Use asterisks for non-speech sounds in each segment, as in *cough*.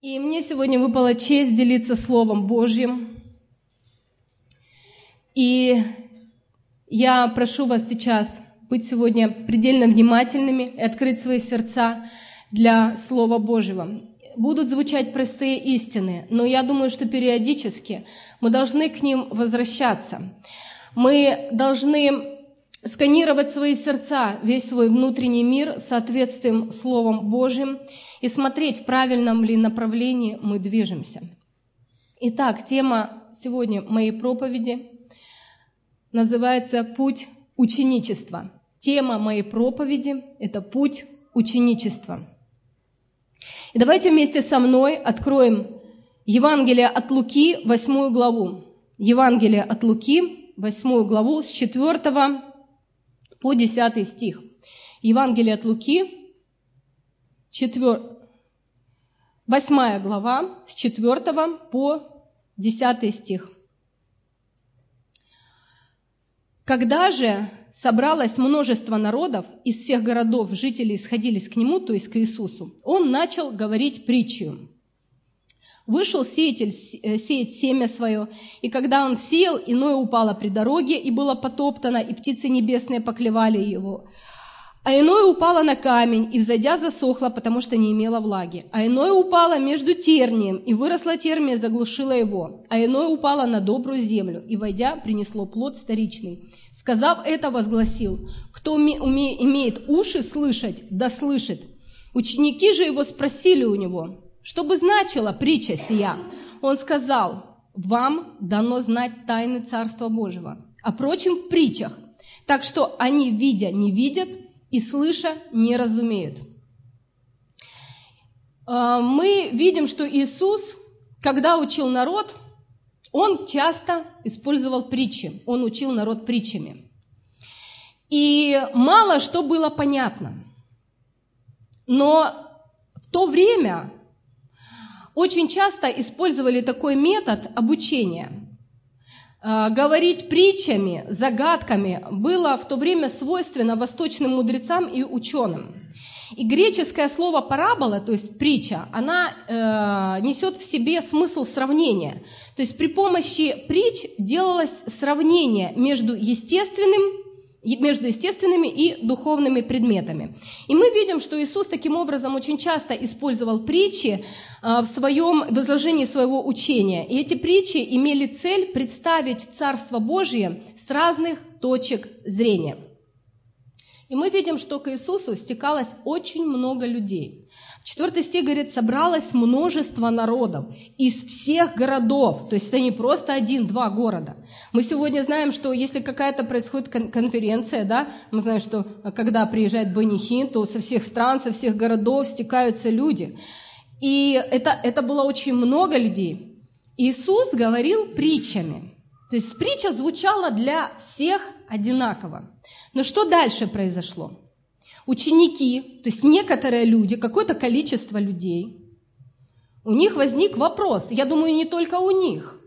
И мне сегодня выпала честь делиться Словом Божьим. И я прошу вас сейчас быть сегодня предельно внимательными и открыть свои сердца для Слова Божьего. Будут звучать простые истины, но я думаю, что периодически мы должны к ним возвращаться. Мы должны сканировать свои сердца, весь свой внутренний мир соответствием Словом Божьим – и смотреть, в правильном ли направлении мы движемся. Итак, тема сегодня моей проповеди называется «Путь ученичества». Тема моей проповеди – это «Путь ученичества». И давайте вместе со мной откроем Евангелие от Луки, 8 главу. Евангелие от Луки, 8 главу, с 4 по 10 стих. Евангелие от Луки, 4, 8 глава, с 4 по 10 стих. Когда же собралось множество народов, из всех городов жители сходились к нему, то есть к Иисусу, он начал говорить притчу. Вышел сеятель э, сеять семя свое, и когда он сеял, иное упало при дороге, и было потоптано, и птицы небесные поклевали его а иное упало на камень, и, взойдя, засохло, потому что не имело влаги. А иное упало между тернием, и выросла термия, заглушила его. А иное упало на добрую землю, и, войдя, принесло плод старичный. Сказав это, возгласил, кто имеет уши слышать, да слышит. Ученики же его спросили у него, что бы значила притча сия? Он сказал, вам дано знать тайны Царства Божьего, а прочим в притчах. Так что они, видя, не видят, и слыша не разумеют. А, мы видим, что Иисус, когда учил народ, он часто использовал притчи, он учил народ притчами. И мало что было понятно. Но в то время очень часто использовали такой метод обучения. А, говорить притчами, загадками было в то время свойственно восточным мудрецам и ученым. И греческое слово парабола, то есть притча, она э, несет в себе смысл сравнения. То есть при помощи притч делалось сравнение между естественным между естественными и духовными предметами. И мы видим, что Иисус таким образом очень часто использовал притчи а, в своем в изложении своего учения. И эти притчи имели цель представить Царство Божье с разных точек зрения. И мы видим, что к Иисусу стекалось очень много людей. Четвертый стих говорит, собралось множество народов из всех городов. То есть это не просто один-два города. Мы сегодня знаем, что если какая-то происходит конференция, да, мы знаем, что когда приезжает Банихин, то со всех стран, со всех городов стекаются люди. И это, это было очень много людей. Иисус говорил притчами. То есть притча звучала для всех одинаково. Но что дальше произошло? Ученики, то есть некоторые люди, какое-то количество людей, у них возник вопрос, я думаю, не только у них.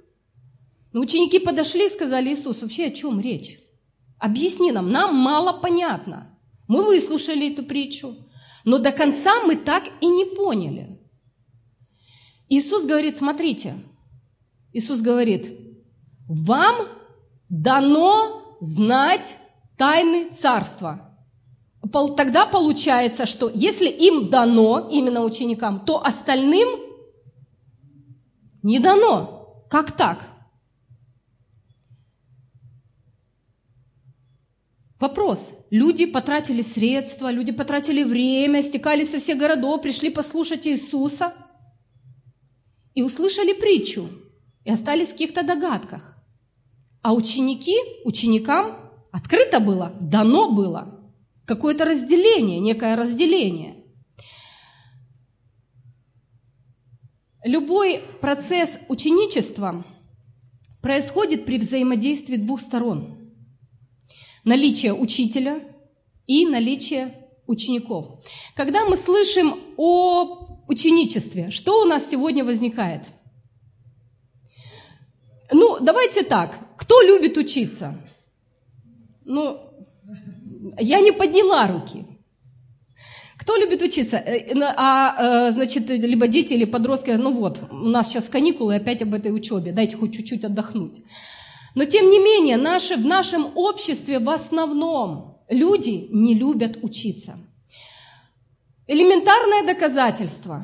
Но ученики подошли и сказали, Иисус, вообще о чем речь? Объясни нам, нам мало понятно. Мы выслушали эту притчу, но до конца мы так и не поняли. Иисус говорит, смотрите, Иисус говорит, вам дано знать тайны царства. Тогда получается, что если им дано, именно ученикам, то остальным не дано. Как так? Вопрос. Люди потратили средства, люди потратили время, стекали со всех городов, пришли послушать Иисуса и услышали притчу, и остались в каких-то догадках. А ученики, ученикам Открыто было, дано было. Какое-то разделение, некое разделение. Любой процесс ученичества происходит при взаимодействии двух сторон. Наличие учителя и наличие учеников. Когда мы слышим о ученичестве, что у нас сегодня возникает? Ну, давайте так. Кто любит учиться? Ну, я не подняла руки. Кто любит учиться? Э, а, э, значит, либо дети, или подростки, ну вот, у нас сейчас каникулы, опять об этой учебе, дайте хоть чуть-чуть отдохнуть. Но тем не менее, наши, в нашем обществе в основном люди не любят учиться. Элементарное доказательство.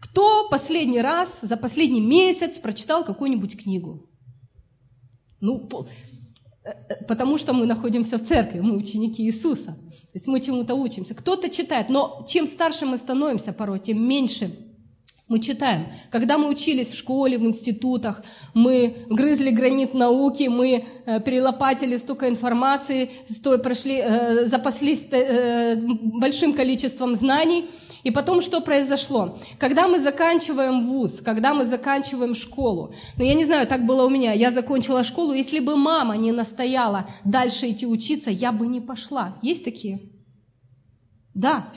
Кто последний раз за последний месяц прочитал какую-нибудь книгу? Ну, потому что мы находимся в церкви, мы ученики Иисуса. То есть мы чему-то учимся. Кто-то читает, но чем старше мы становимся порой, тем меньше мы читаем. Когда мы учились в школе, в институтах, мы грызли гранит науки, мы э, перелопатили столько информации, стой, прошли, запаслись большим количеством знаний – и потом что произошло? Когда мы заканчиваем вуз, когда мы заканчиваем школу, ну я не знаю, так было у меня, я закончила школу, если бы мама не настояла дальше идти учиться, я бы не пошла. Есть такие? Да.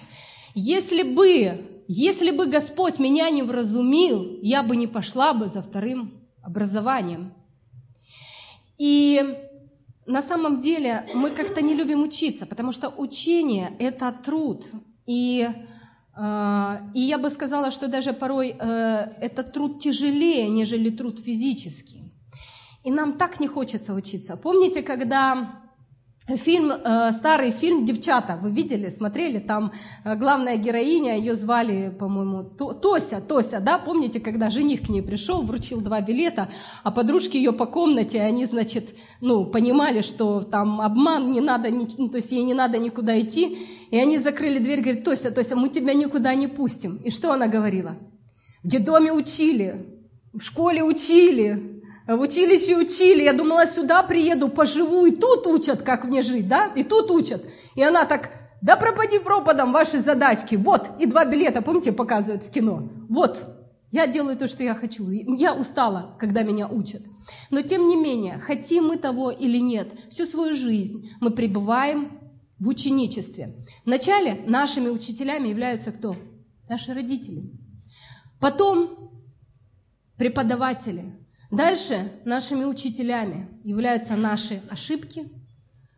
Если бы, если бы Господь меня не вразумил, я бы не пошла бы за вторым образованием. И на самом деле мы как-то не любим учиться, потому что учение – это труд. И и я бы сказала, что даже порой э, этот труд тяжелее, нежели труд физический. И нам так не хочется учиться. Помните, когда Фильм, э, старый фильм «Девчата», вы видели, смотрели, там э, главная героиня, ее звали, по-моему, Тося, Тося, да, помните, когда жених к ней пришел, вручил два билета, а подружки ее по комнате, они, значит, ну, понимали, что там обман, не надо, ну, то есть ей не надо никуда идти, и они закрыли дверь, говорят, Тося, Тося, мы тебя никуда не пустим. И что она говорила? В детдоме учили, в школе учили, в училище учили, я думала, сюда приеду, поживу, и тут учат, как мне жить, да, и тут учат. И она так, да пропади пропадом ваши задачки, вот, и два билета, помните, показывают в кино, вот, я делаю то, что я хочу, я устала, когда меня учат. Но тем не менее, хотим мы того или нет, всю свою жизнь мы пребываем в ученичестве. Вначале нашими учителями являются кто? Наши родители. Потом преподаватели, Дальше нашими учителями являются наши ошибки,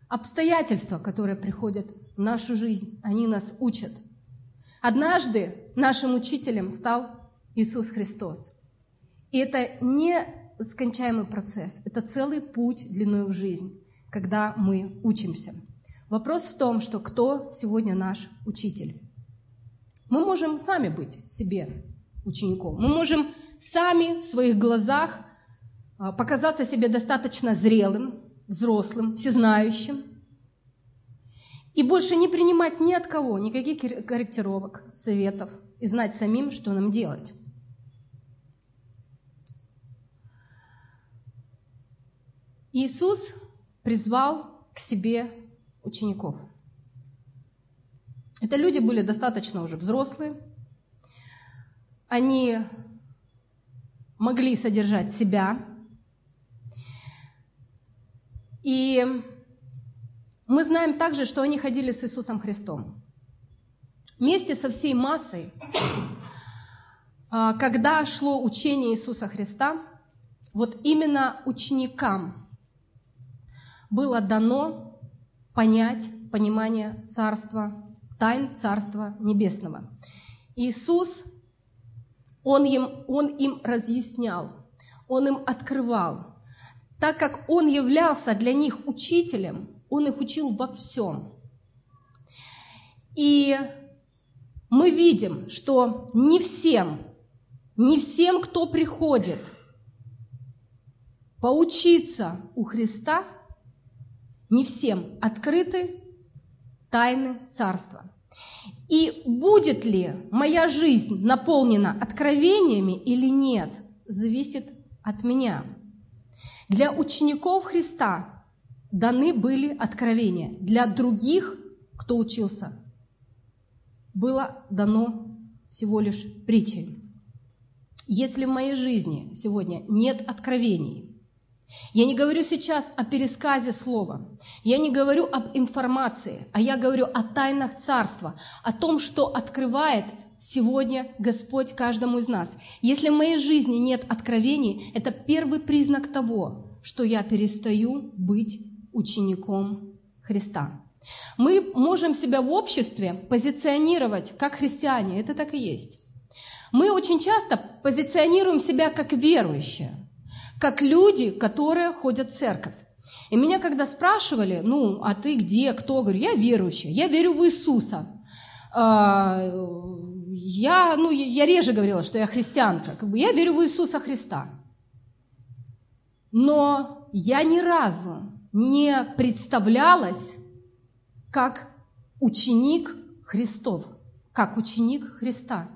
обстоятельства, которые приходят в нашу жизнь. Они нас учат. Однажды нашим учителем стал Иисус Христос. И это не скончаемый процесс, это целый путь длиной в жизнь, когда мы учимся. Вопрос в том, что кто сегодня наш учитель. Мы можем сами быть себе учеником. Мы можем сами в своих глазах показаться себе достаточно зрелым, взрослым, всезнающим, и больше не принимать ни от кого никаких корректировок, советов, и знать самим, что нам делать. Иисус призвал к себе учеников. Это люди были достаточно уже взрослые. Они могли содержать себя, и мы знаем также, что они ходили с Иисусом Христом. Вместе со всей массой, а, когда шло учение Иисуса Христа, вот именно ученикам было дано понять понимание Царства, тайн Царства Небесного. Иисус, Он им, он им разъяснял, Он им открывал, так как он являлся для них учителем, он их учил во всем. И мы видим, что не всем, не всем, кто приходит поучиться у Христа, не всем открыты тайны Царства. И будет ли моя жизнь наполнена откровениями или нет, зависит от меня. Для учеников Христа даны были откровения. Для других, кто учился, было дано всего лишь притчей. Если в моей жизни сегодня нет откровений, я не говорю сейчас о пересказе слова, я не говорю об информации, а я говорю о тайнах царства, о том, что открывает сегодня Господь каждому из нас. Если в моей жизни нет откровений, это первый признак того, что я перестаю быть учеником Христа. Мы можем себя в обществе позиционировать как христиане, это так и есть. Мы очень часто позиционируем себя как верующие, как люди, которые ходят в церковь. И меня когда спрашивали, ну, а ты где, кто, говорю, я верующая, я верю в Иисуса. Я, ну, я реже говорила, что я христианка, как бы я верю в Иисуса Христа. Но я ни разу не представлялась как ученик Христов, как ученик Христа.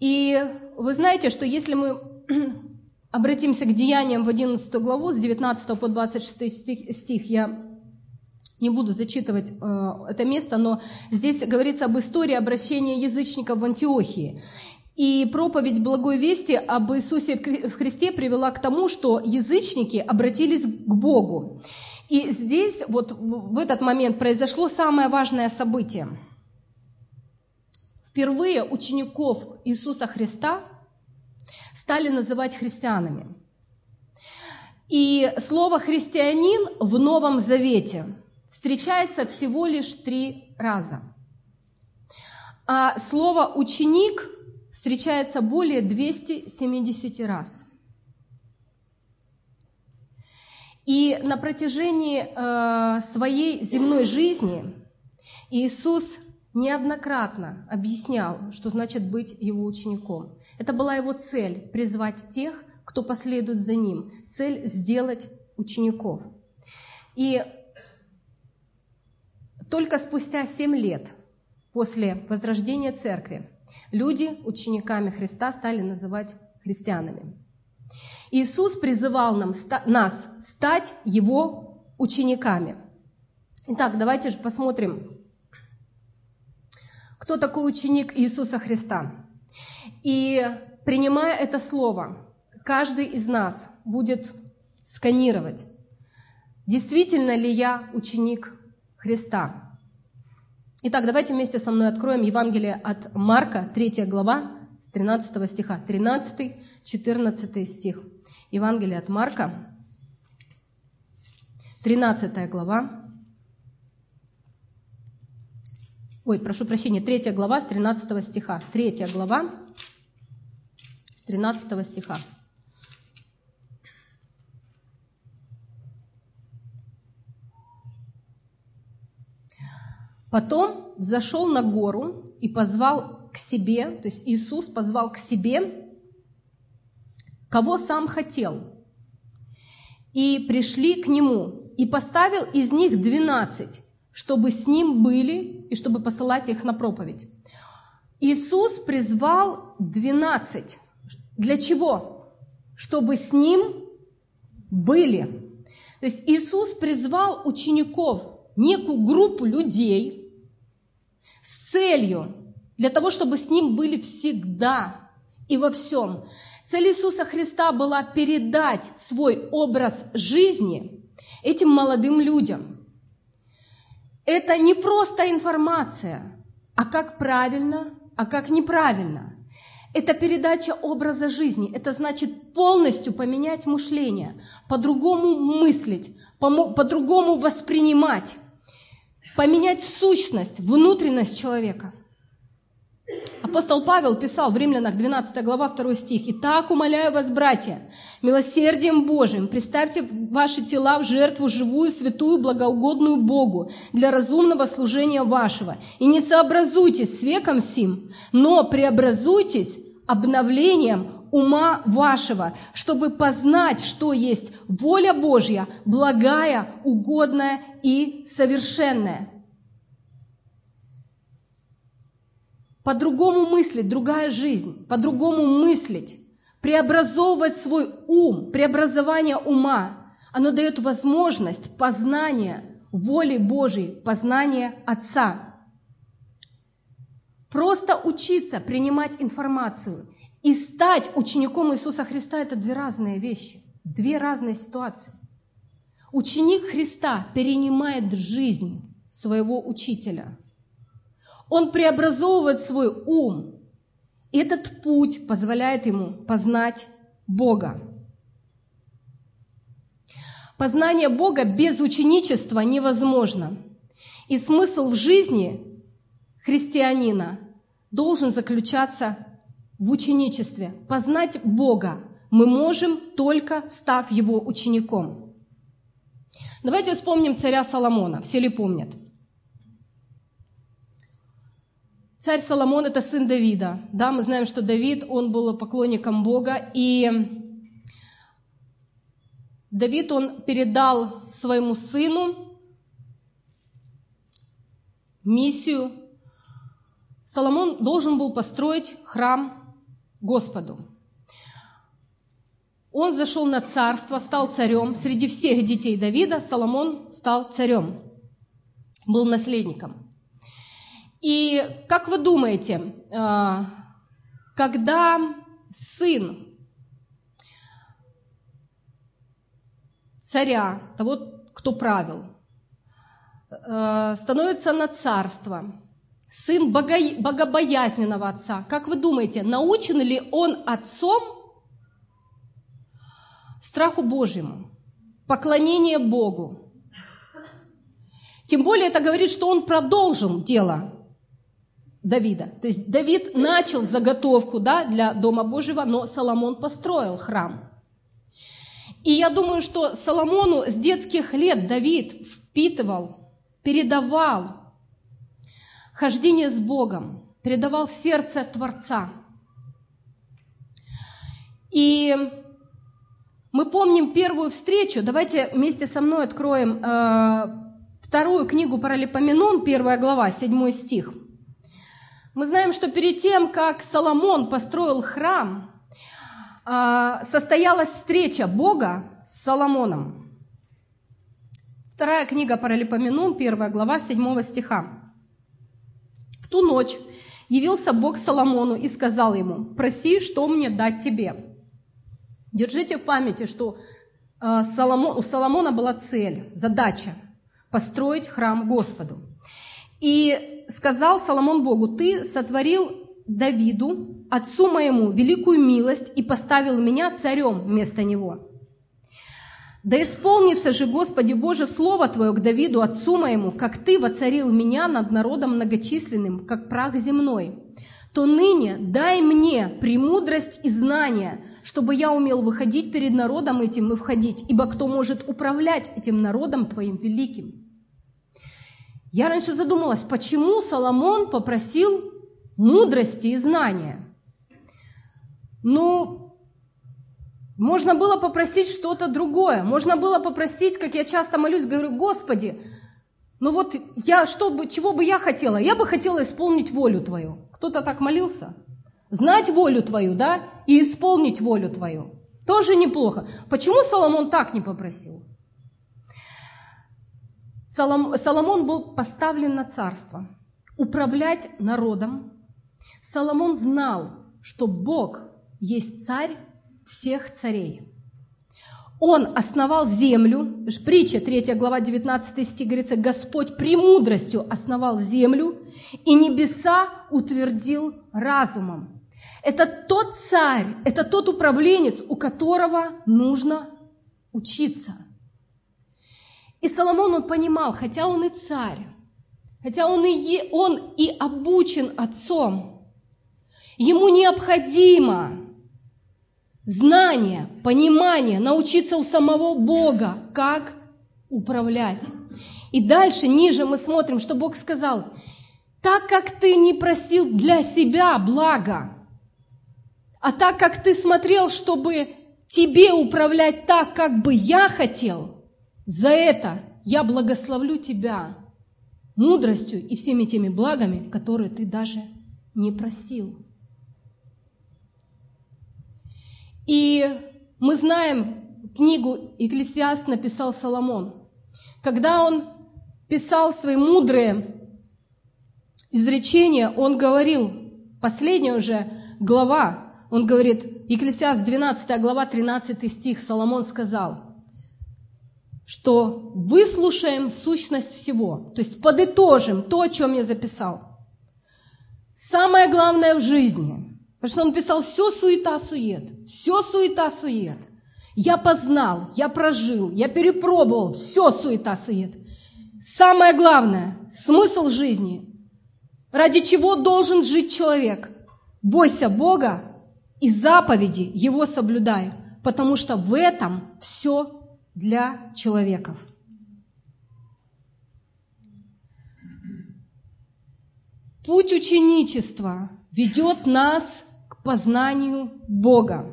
И вы знаете, что если мы *clears throat* обратимся к деяниям в 11 главу, с 19 по 26 стих, стих я не буду зачитывать э, это место, но здесь говорится об истории обращения язычников в Антиохии. И проповедь благой вести об Иисусе в Христе привела к тому, что язычники обратились к Богу. И здесь вот в этот момент произошло самое важное событие. Впервые учеников Иисуса Христа стали называть христианами. И слово «христианин» в Новом Завете встречается всего лишь три раза. А слово «ученик» встречается более 270 раз. И на протяжении э, своей земной жизни Иисус неоднократно объяснял, что значит быть его учеником. Это была его цель – призвать тех, кто последует за ним, цель – сделать учеников. И только спустя семь лет после возрождения церкви Люди учениками Христа стали называть христианами. Иисус призывал нам, нас стать Его учениками. Итак, давайте же посмотрим, кто такой ученик Иисуса Христа. И принимая это слово, каждый из нас будет сканировать, действительно ли я ученик Христа. Итак, давайте вместе со мной откроем Евангелие от Марка, 3 глава, с 13 стиха, 13-14 стих. Евангелие от Марка, 13 глава. Ой, прошу прощения, 3 глава с 13 стиха. 3 глава с 13 стиха. Потом взошел на гору и позвал к себе, то есть Иисус позвал к себе, кого сам хотел. И пришли к нему, и поставил из них двенадцать, чтобы с ним были и чтобы посылать их на проповедь. Иисус призвал двенадцать. Для чего? Чтобы с ним были. То есть Иисус призвал учеников некую группу людей с целью, для того, чтобы с ним были всегда и во всем. Цель Иисуса Христа была передать свой образ жизни этим молодым людям. Это не просто информация, а как правильно, а как неправильно. Это передача образа жизни. Это значит полностью поменять мышление, по-другому мыслить, по-другому воспринимать поменять сущность, внутренность человека. Апостол Павел писал в Римлянах 12 глава 2 стих. «Итак, умоляю вас, братья, милосердием Божиим, представьте ваши тела в жертву живую, святую, благоугодную Богу для разумного служения вашего. И не сообразуйтесь с веком сим, но преобразуйтесь обновлением ума вашего, чтобы познать, что есть воля Божья, благая, угодная и совершенная. По-другому мыслить, другая жизнь, по-другому мыслить, преобразовывать свой ум, преобразование ума, оно дает возможность познания воли Божьей, познания Отца. Просто учиться принимать информацию и стать учеником Иисуса Христа – это две разные вещи, две разные ситуации. Ученик Христа перенимает жизнь своего учителя. Он преобразовывает свой ум. И этот путь позволяет ему познать Бога. Познание Бога без ученичества невозможно. И смысл в жизни христианина должен заключаться в ученичестве. Познать Бога мы можем только став Его учеником. Давайте вспомним царя Соломона. Все ли помнят? Царь Соломон – это сын Давида. Да, мы знаем, что Давид, он был поклонником Бога, и Давид, он передал своему сыну миссию. Соломон должен был построить храм Господу. Он зашел на царство, стал царем. Среди всех детей Давида Соломон стал царем, был наследником. И как вы думаете, а, когда сын царя, того, кто правил, а, становится на царство, сын богобоязненного отца, как вы думаете, научен ли он отцом страху Божьему, поклонение Богу? Тем более это говорит, что он продолжил дело Давида. То есть Давид начал заготовку да, для Дома Божьего, но Соломон построил храм. И я думаю, что Соломону с детских лет Давид впитывал, передавал хождение с Богом, передавал сердце Творца. И мы помним первую встречу. Давайте вместе со мной откроем э, вторую книгу Паралипоменон, первая глава, седьмой стих – мы знаем, что перед тем, как Соломон построил храм, а, состоялась встреча Бога с Соломоном. Вторая книга Паралипоменон, первая глава, 7 стиха. Ту ночь явился Бог Соломону и сказал ему, проси, что мне дать тебе. Держите в памяти, что а, у Соломона была цель, задача – построить храм Господу. И сказал Соломон Богу, ты сотворил Давиду, отцу моему, великую милость и поставил меня царем вместо него. Да исполнится же, Господи Боже, слово Твое к Давиду, отцу моему, как Ты воцарил меня над народом многочисленным, как прах земной. То ныне дай мне премудрость и знания, чтобы я умел выходить перед народом этим и входить, ибо кто может управлять этим народом Твоим великим? Я раньше задумалась, почему Соломон попросил мудрости и знания. Ну, можно было попросить что-то другое. Можно было попросить, как я часто молюсь, говорю, Господи, ну вот я что бы, чего бы я хотела? Я бы хотела исполнить волю Твою. Кто-то так молился? Знать волю Твою, да, и исполнить волю Твою. Тоже неплохо. Почему Соломон так не попросил? Соломон был поставлен на царство, управлять народом. Соломон знал, что Бог есть царь всех царей. Он основал землю, притча 3 глава 19 стих говорится, Господь премудростью основал землю и небеса утвердил разумом. Это тот царь, это тот управленец, у которого нужно учиться – и Соломон, он понимал, хотя он и царь, хотя он и, он и обучен отцом, ему необходимо знание, понимание, научиться у самого Бога, как управлять. И дальше, ниже мы смотрим, что Бог сказал, так как ты не просил для себя блага, а так как ты смотрел, чтобы тебе управлять так, как бы я хотел – за это я благословлю тебя мудростью и всеми теми благами, которые ты даже не просил. И мы знаем, книгу «Экклесиаст» написал Соломон. Когда он писал свои мудрые изречения, он говорил, последняя уже глава, он говорит, Екклесиаст 12 глава, 13 стих, Соломон сказал – что выслушаем сущность всего, то есть подытожим то, о чем я записал. Самое главное в жизни, потому что он писал все суета-сует, все суета-сует. Я познал, я прожил, я перепробовал, все суета-сует. Самое главное, смысл жизни. Ради чего должен жить человек? Бойся Бога и заповеди Его соблюдай, потому что в этом все для человеков. Путь ученичества ведет нас познанию Бога.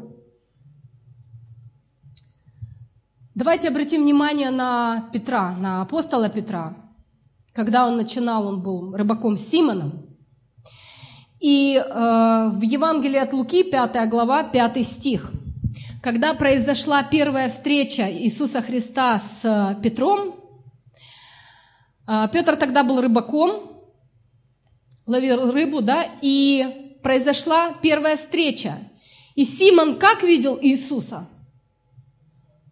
Давайте обратим внимание на Петра, на апостола Петра. Когда он начинал, он был рыбаком Симоном. И э, в Евангелии от Луки, 5 глава, 5 стих. Когда произошла первая встреча Иисуса Христа с э, Петром, э, Петр тогда был рыбаком, ловил рыбу, да, и произошла первая встреча. И Симон как видел Иисуса?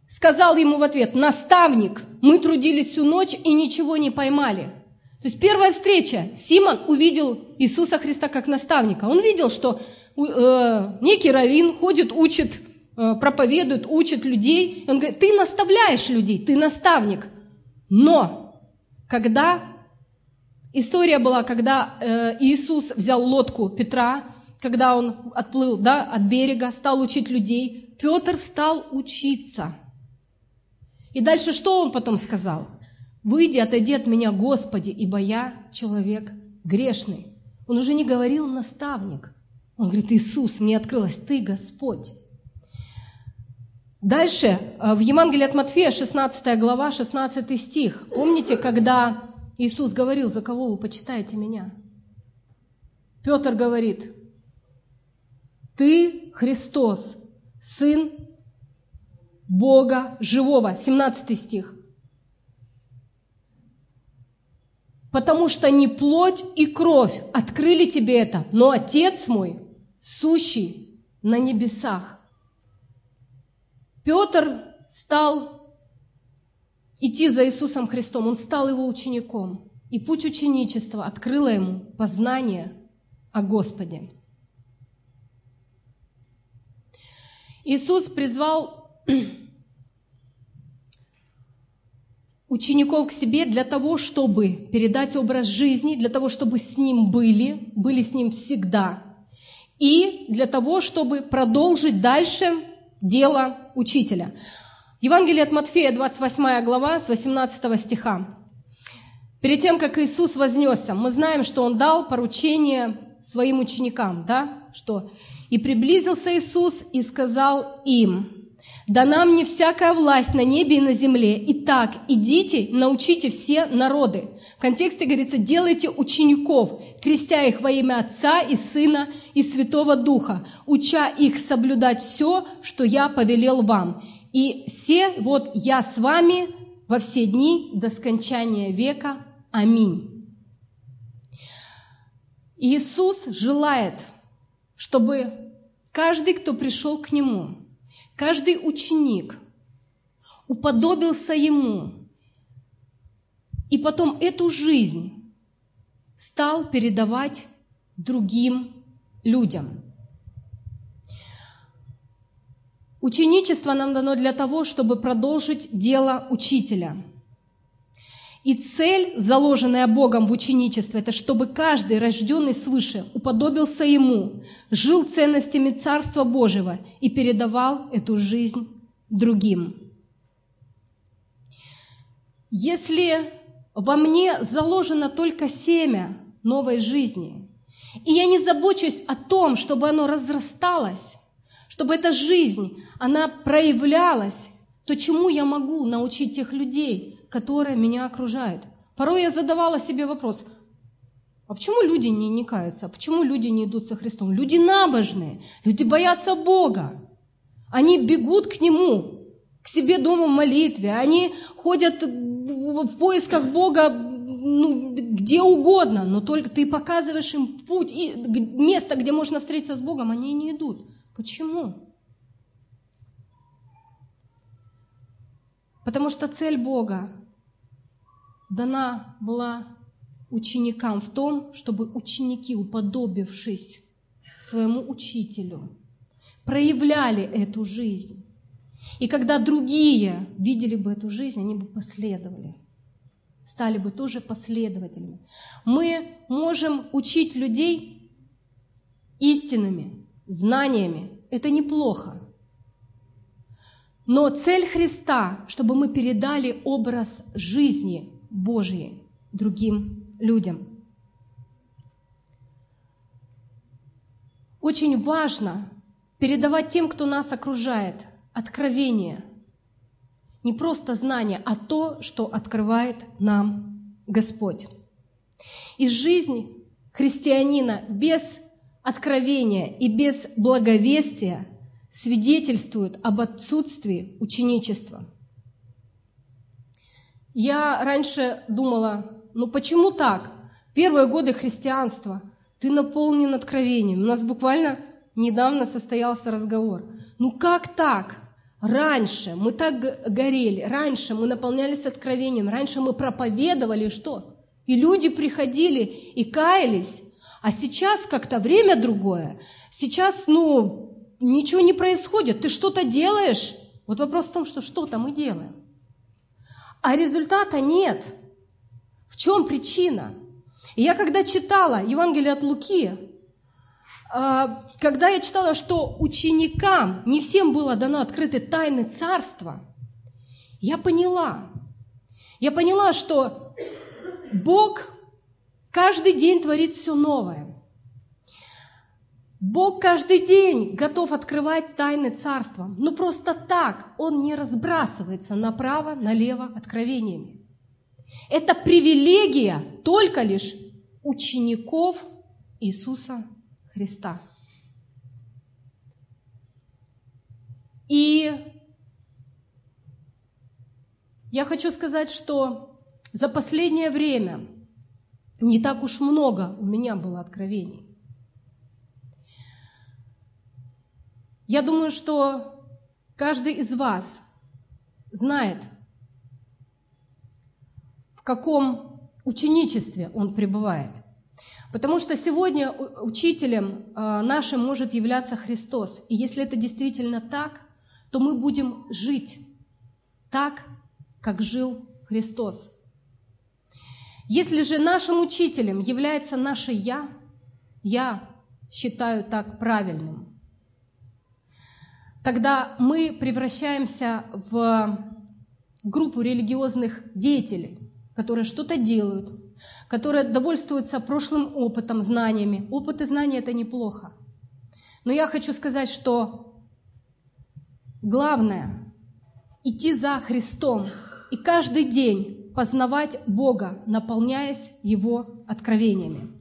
сказал ему в ответ, наставник, мы трудились всю ночь и ничего не поймали. То есть первая встреча, Симон увидел Иисуса Христа как наставника. Он видел, что э, некий раввин ходит, учит, э, проповедует, учит людей. И он говорит, ты наставляешь людей, ты наставник. Но когда история была, когда э, Иисус взял лодку Петра, когда он отплыл да, от берега, стал учить людей, Петр стал учиться – и дальше что он потом сказал? «Выйди, отойди от меня, Господи, ибо я человек грешный». Он уже не говорил наставник. Он говорит, Иисус, мне открылось, Ты Господь. Дальше, э, в Евангелии от Матфея, 16 глава, 16 стих. Помните, когда Иисус говорил, за кого вы почитаете меня? Петр говорит, ты Христос, Сын Бога живого. 17 стих. Потому что не плоть и кровь открыли тебе это, но Отец мой, сущий на небесах. Петр стал идти за Иисусом Христом, он стал его учеником. И путь ученичества открыло ему познание о Господе. Иисус призвал *clears throat* учеников к себе для того, чтобы передать образ жизни, для того, чтобы с ним были, были с ним всегда, и для того, чтобы продолжить дальше дело учителя. Евангелие от Матфея, 28 глава, с 18 стиха. Перед тем, как Иисус вознесся, мы знаем, что Он дал поручение своим ученикам, да, что «И приблизился Иисус и сказал им, Дана мне всякая власть на небе и на земле. Итак, идите, научите все народы. В контексте говорится, делайте учеников, крестя их во имя Отца и Сына и Святого Духа, уча их соблюдать все, что я повелел вам. И все, вот я с вами во все дни до скончания века. Аминь. Иисус желает, чтобы каждый, кто пришел к Нему, Каждый ученик уподобился ему, и потом эту жизнь стал передавать другим людям. Ученичество нам дано для того, чтобы продолжить дело учителя – и цель, заложенная Богом в ученичестве, это чтобы каждый, рожденный свыше, уподобился Ему, жил ценностями Царства Божьего и передавал эту жизнь другим. Если во мне заложено только семя новой жизни, и я не забочусь о том, чтобы оно разрасталось, чтобы эта жизнь, она проявлялась, то чему я могу научить тех людей, которые меня окружают. Порой я задавала себе вопрос, а почему люди не, не каются? Почему люди не идут со Христом? Люди набожные, люди боятся Бога. Они бегут к Нему, к себе дома в молитве. Они ходят в поисках Бога ну, где угодно, но только ты показываешь им путь и место, где можно встретиться с Богом, они не идут. Почему? Потому что цель Бога дана была ученикам в том, чтобы ученики, уподобившись своему учителю, проявляли эту жизнь. И когда другие видели бы эту жизнь, они бы последовали, стали бы тоже последователями. Мы можем учить людей истинами, знаниями. Это неплохо. Но цель Христа, чтобы мы передали образ жизни Божьей другим людям. Очень важно передавать тем, кто нас окружает, откровение. Не просто знание, а то, что открывает нам Господь. И жизнь христианина без откровения и без благовестия свидетельствует об отсутствии ученичества. Я раньше думала, ну почему так? Первые годы христианства, ты наполнен откровением. У нас буквально недавно состоялся разговор. Ну как так? Раньше мы так горели, раньше мы наполнялись откровением, раньше мы проповедовали что? И люди приходили и каялись, а сейчас как-то время другое. Сейчас, ну, ничего не происходит, ты что-то делаешь. Вот вопрос в том, что что-то мы делаем. А результата нет. В чем причина? И я когда читала Евангелие от Луки, а, когда я читала, что ученикам не всем было дано открыты тайны царства, я поняла. Я поняла, что Бог каждый день творит все новое. Бог каждый день готов открывать тайны царства. Но просто так Он не разбрасывается направо, налево откровениями. Это привилегия только лишь учеников Иисуса Христа. И я хочу сказать, что за последнее время не так уж много у меня было откровений. Я думаю, что каждый из вас знает, в каком ученичестве он пребывает. Потому что сегодня учителем э, нашим может являться Христос. И если это действительно так, то мы будем жить так, как жил Христос. Если же нашим учителем является наше «я», я считаю так правильным – тогда мы превращаемся в группу религиозных деятелей, которые что-то делают, которые довольствуются прошлым опытом, знаниями. Опыт и знания – это неплохо. Но я хочу сказать, что главное – идти за Христом и каждый день познавать Бога, наполняясь Его откровениями.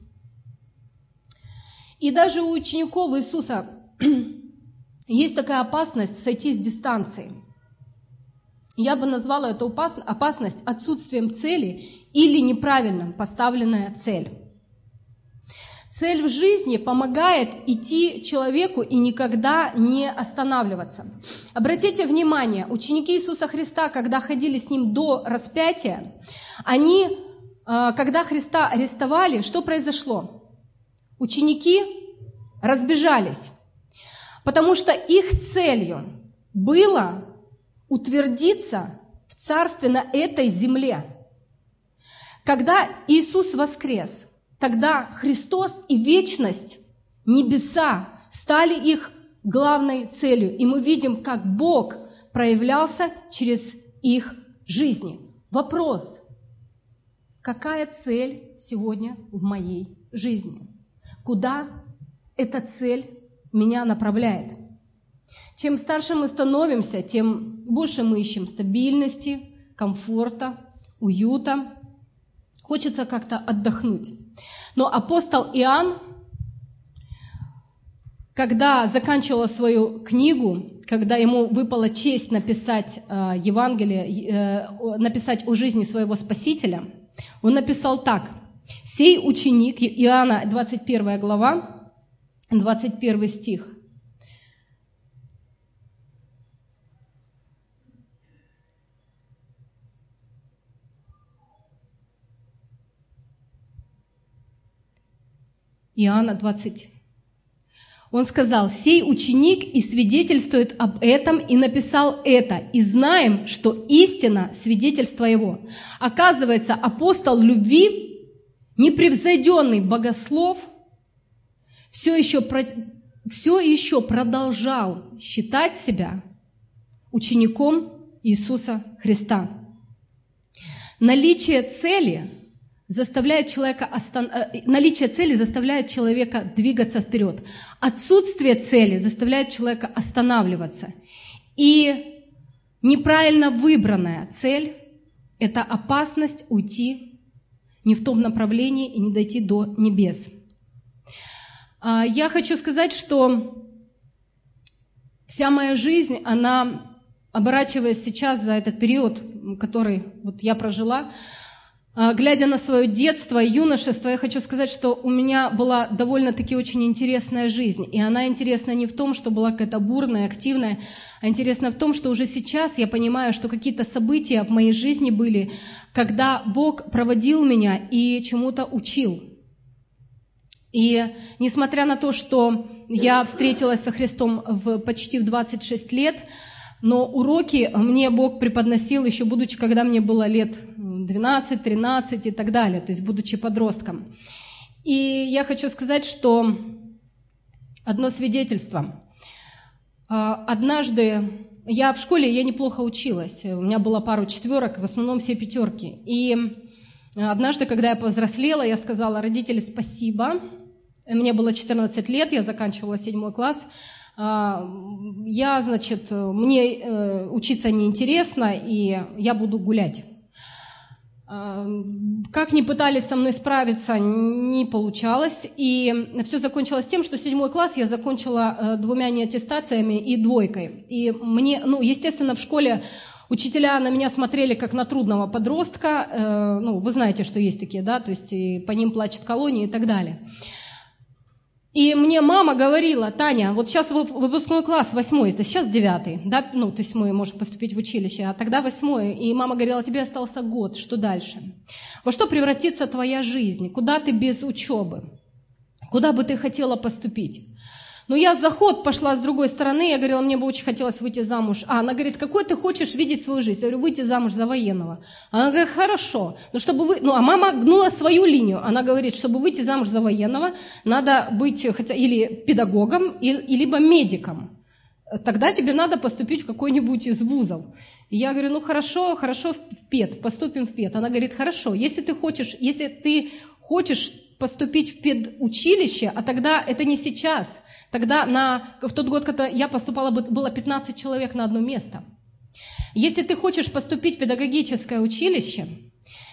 И даже у учеников Иисуса *clears throat* есть такая опасность сойти с дистанции. Я бы назвала эту опасность отсутствием цели или неправильно поставленная цель. Цель в жизни помогает идти человеку и никогда не останавливаться. Обратите внимание, ученики Иисуса Христа, когда ходили с Ним до распятия, они, э, когда Христа арестовали, что произошло? Ученики разбежались. Потому что их целью было утвердиться в царстве на этой земле. Когда Иисус воскрес, тогда Христос и вечность, небеса стали их главной целью. И мы видим, как Бог проявлялся через их жизни. Вопрос, какая цель сегодня в моей жизни? Куда эта цель меня направляет. Чем старше мы становимся, тем больше мы ищем стабильности, комфорта, уюта. Хочется как-то отдохнуть. Но апостол Иоанн, когда заканчивал свою книгу, когда ему выпала честь написать э, Евангелие, э, написать о жизни своего Спасителя, он написал так. «Сей ученик» Иоанна, 21 глава, 21 стих. Иоанна 20. Он сказал, «Сей ученик и свидетельствует об этом, и написал это, и знаем, что истина – свидетельство его». Оказывается, апостол любви, непревзойденный богослов, все еще, все еще продолжал считать себя учеником Иисуса Христа. Наличие цели – заставляет человека остан... Э, наличие цели заставляет человека двигаться вперед. Отсутствие цели заставляет человека останавливаться. И неправильно выбранная цель – это опасность уйти не в том направлении и не дойти до небес. А, я хочу сказать, что вся моя жизнь, она, оборачиваясь сейчас за этот период, который вот я прожила, глядя на свое детство и юношество, я хочу сказать, что у меня была довольно-таки очень интересная жизнь. И она интересна не в том, что была какая-то бурная, активная, а интересна в том, что уже сейчас я понимаю, что какие-то события в моей жизни были, когда Бог проводил меня и чему-то учил. И несмотря на то, что я встретилась со Христом в, почти в 26 лет, но уроки мне Бог преподносил еще будучи, когда мне было лет 12, 13 и так далее, то есть будучи подростком. И я хочу сказать, что одно свидетельство. А, однажды я в школе, я неплохо училась, у меня было пару четверок, в основном все пятерки. И однажды, когда я повзрослела, я сказала, родители, спасибо. Мне было 14 лет, я заканчивала седьмой класс. А, я, значит, мне э, учиться неинтересно, и я буду гулять. Как ни пытались со мной справиться, не получалось. И все закончилось тем, что седьмой класс я закончила э, двумя неаттестациями и двойкой. И мне, ну, естественно, в школе Учителя на меня смотрели как на трудного подростка. Э, ну, вы знаете, что есть такие, да, то есть по ним плачет колония и так далее. И мне мама говорила, Таня, вот сейчас выпускной класс восьмой, это сейчас девятый, да, ну, то есть мы можем поступить в училище, а тогда восьмой. И мама говорила, тебе остался год, что дальше? Во что превратится твоя жизнь? Куда ты без учебы? Куда бы ты хотела поступить? Но я за ход пошла с другой стороны, я говорила, мне бы очень хотелось выйти замуж. А она говорит, какой ты хочешь видеть свою жизнь? Я говорю, выйти замуж за военного. Она говорит, хорошо. Ну, чтобы вы... ну а мама гнула свою линию. Она говорит, чтобы выйти замуж за военного, надо быть хотя или педагогом, или, либо медиком. Тогда тебе надо поступить в какой-нибудь из вузов. И я говорю, ну хорошо, хорошо в ПЕД, поступим в ПЕД. Она говорит, хорошо, если ты хочешь, если ты хочешь поступить в педучилище, а тогда это не сейчас – Тогда на, в тот год, когда я поступала, было 15 человек на одно место. Если ты хочешь поступить в педагогическое училище,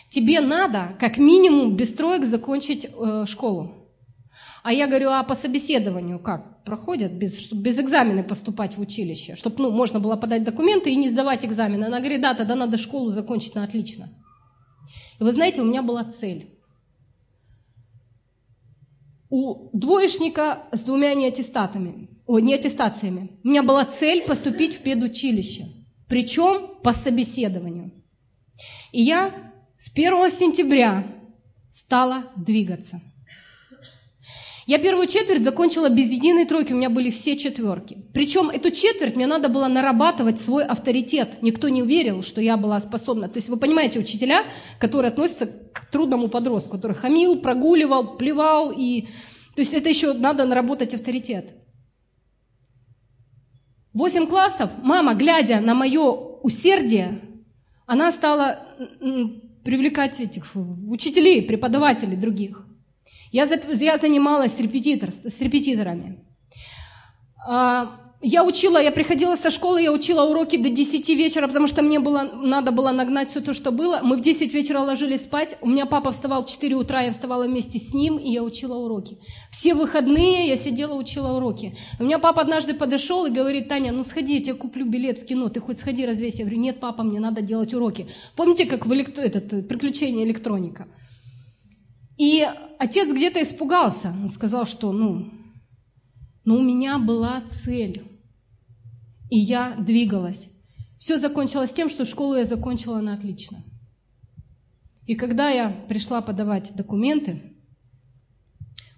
тебе надо как минимум без троек закончить э, школу. А я говорю, а по собеседованию как проходят, без, чтобы без экзамена поступать в училище, чтобы ну, можно было подать документы и не сдавать экзамены. Она говорит, да, тогда надо школу закончить на отлично. И вы знаете, у меня была цель у двоечника с двумя неаттестатами, о, неаттестациями. У меня была цель поступить в педучилище, причем по собеседованию. И я с 1 сентября стала двигаться. Я первую четверть закончила без единой тройки, у меня были все четверки. Причем эту четверть мне надо было нарабатывать свой авторитет. Никто не уверил, что я была способна. То есть вы понимаете, учителя, которые относятся к трудному подростку, который хамил, прогуливал, плевал. И... То есть это еще надо наработать авторитет. Восемь классов, мама, глядя на мое усердие, она стала привлекать этих учителей, преподавателей других. Я, я занималась репетитор, с репетиторами. А, я учила, я приходила со школы, я учила уроки до 10 вечера, потому что мне было, надо было нагнать все то, что было. Мы в 10 вечера ложились спать. У меня папа вставал в 4 утра, я вставала вместе с ним, и я учила уроки. Все выходные я сидела, учила уроки. У меня папа однажды подошел и говорит, Таня, ну сходи, я тебе куплю билет в кино, ты хоть сходи развейся. Я говорю, нет, папа, мне надо делать уроки. Помните, как в электро... этот, приключение электроника? И отец где-то испугался. Он сказал, что, ну, но у меня была цель. И я двигалась. Все закончилось тем, что школу я закончила на отлично. И когда я пришла подавать документы,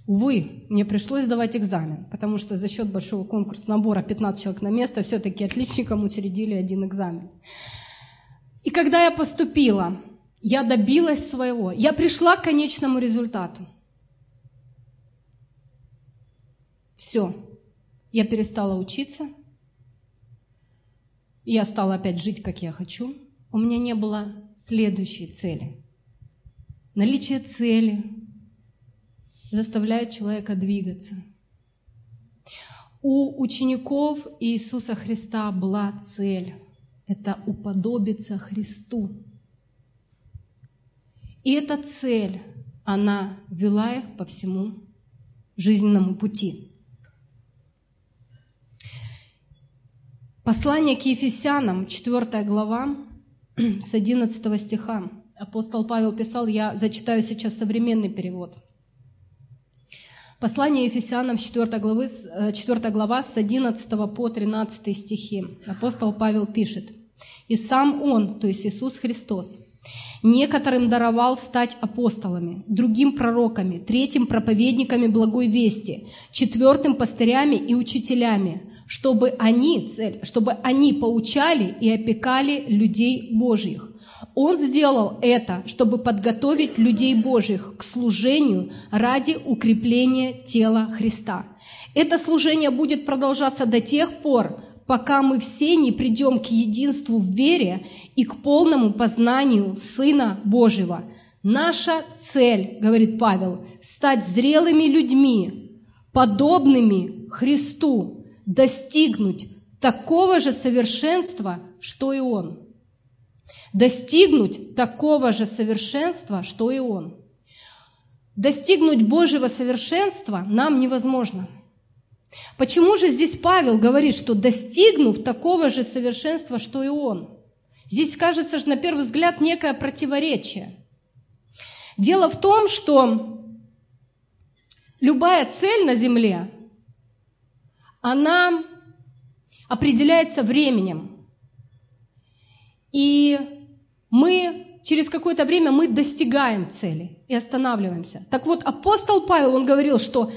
Увы, мне пришлось сдавать экзамен, потому что за счет большого конкурса набора 15 человек на место все-таки отличникам учредили один экзамен. И когда я поступила, я добилась своего, я пришла к конечному результату. Все, я перестала учиться, я стала опять жить, как я хочу. У меня не было следующей цели. Наличие цели заставляет человека двигаться. У учеников Иисуса Христа была цель – это уподобиться Христу. И эта цель, она вела их по всему жизненному пути. Послание к Ефесянам, 4 глава, *clears throat* с 11 стиха. Апостол Павел писал, я зачитаю сейчас современный перевод. Послание Ефесянам, 4 глава, 4 глава с 11 по 13 стихи. Апостол Павел пишет, «И сам Он, то есть Иисус Христос, некоторым даровал стать апостолами, другим пророками, третьим проповедниками благой вести, четвертым пастырями и учителями, чтобы они, цель, чтобы они поучали и опекали людей Божьих. Он сделал это, чтобы подготовить людей Божьих к служению ради укрепления тела Христа. Это служение будет продолжаться до тех пор, пока мы все не придем к единству в вере и к полному познанию Сына Божьего. Наша цель, говорит Павел, стать зрелыми людьми, подобными Христу, достигнуть такого же совершенства, что и Он. Достигнуть такого же совершенства, что и Он. Достигнуть Божьего совершенства нам невозможно. Почему же здесь Павел говорит, что достигнув такого же совершенства, что и он? Здесь кажется, что на первый взгляд некое противоречие. Дело в том, что любая цель на земле она определяется временем. И мы через какое-то время мы достигаем цели и останавливаемся. Так вот, апостол Павел, он говорил, что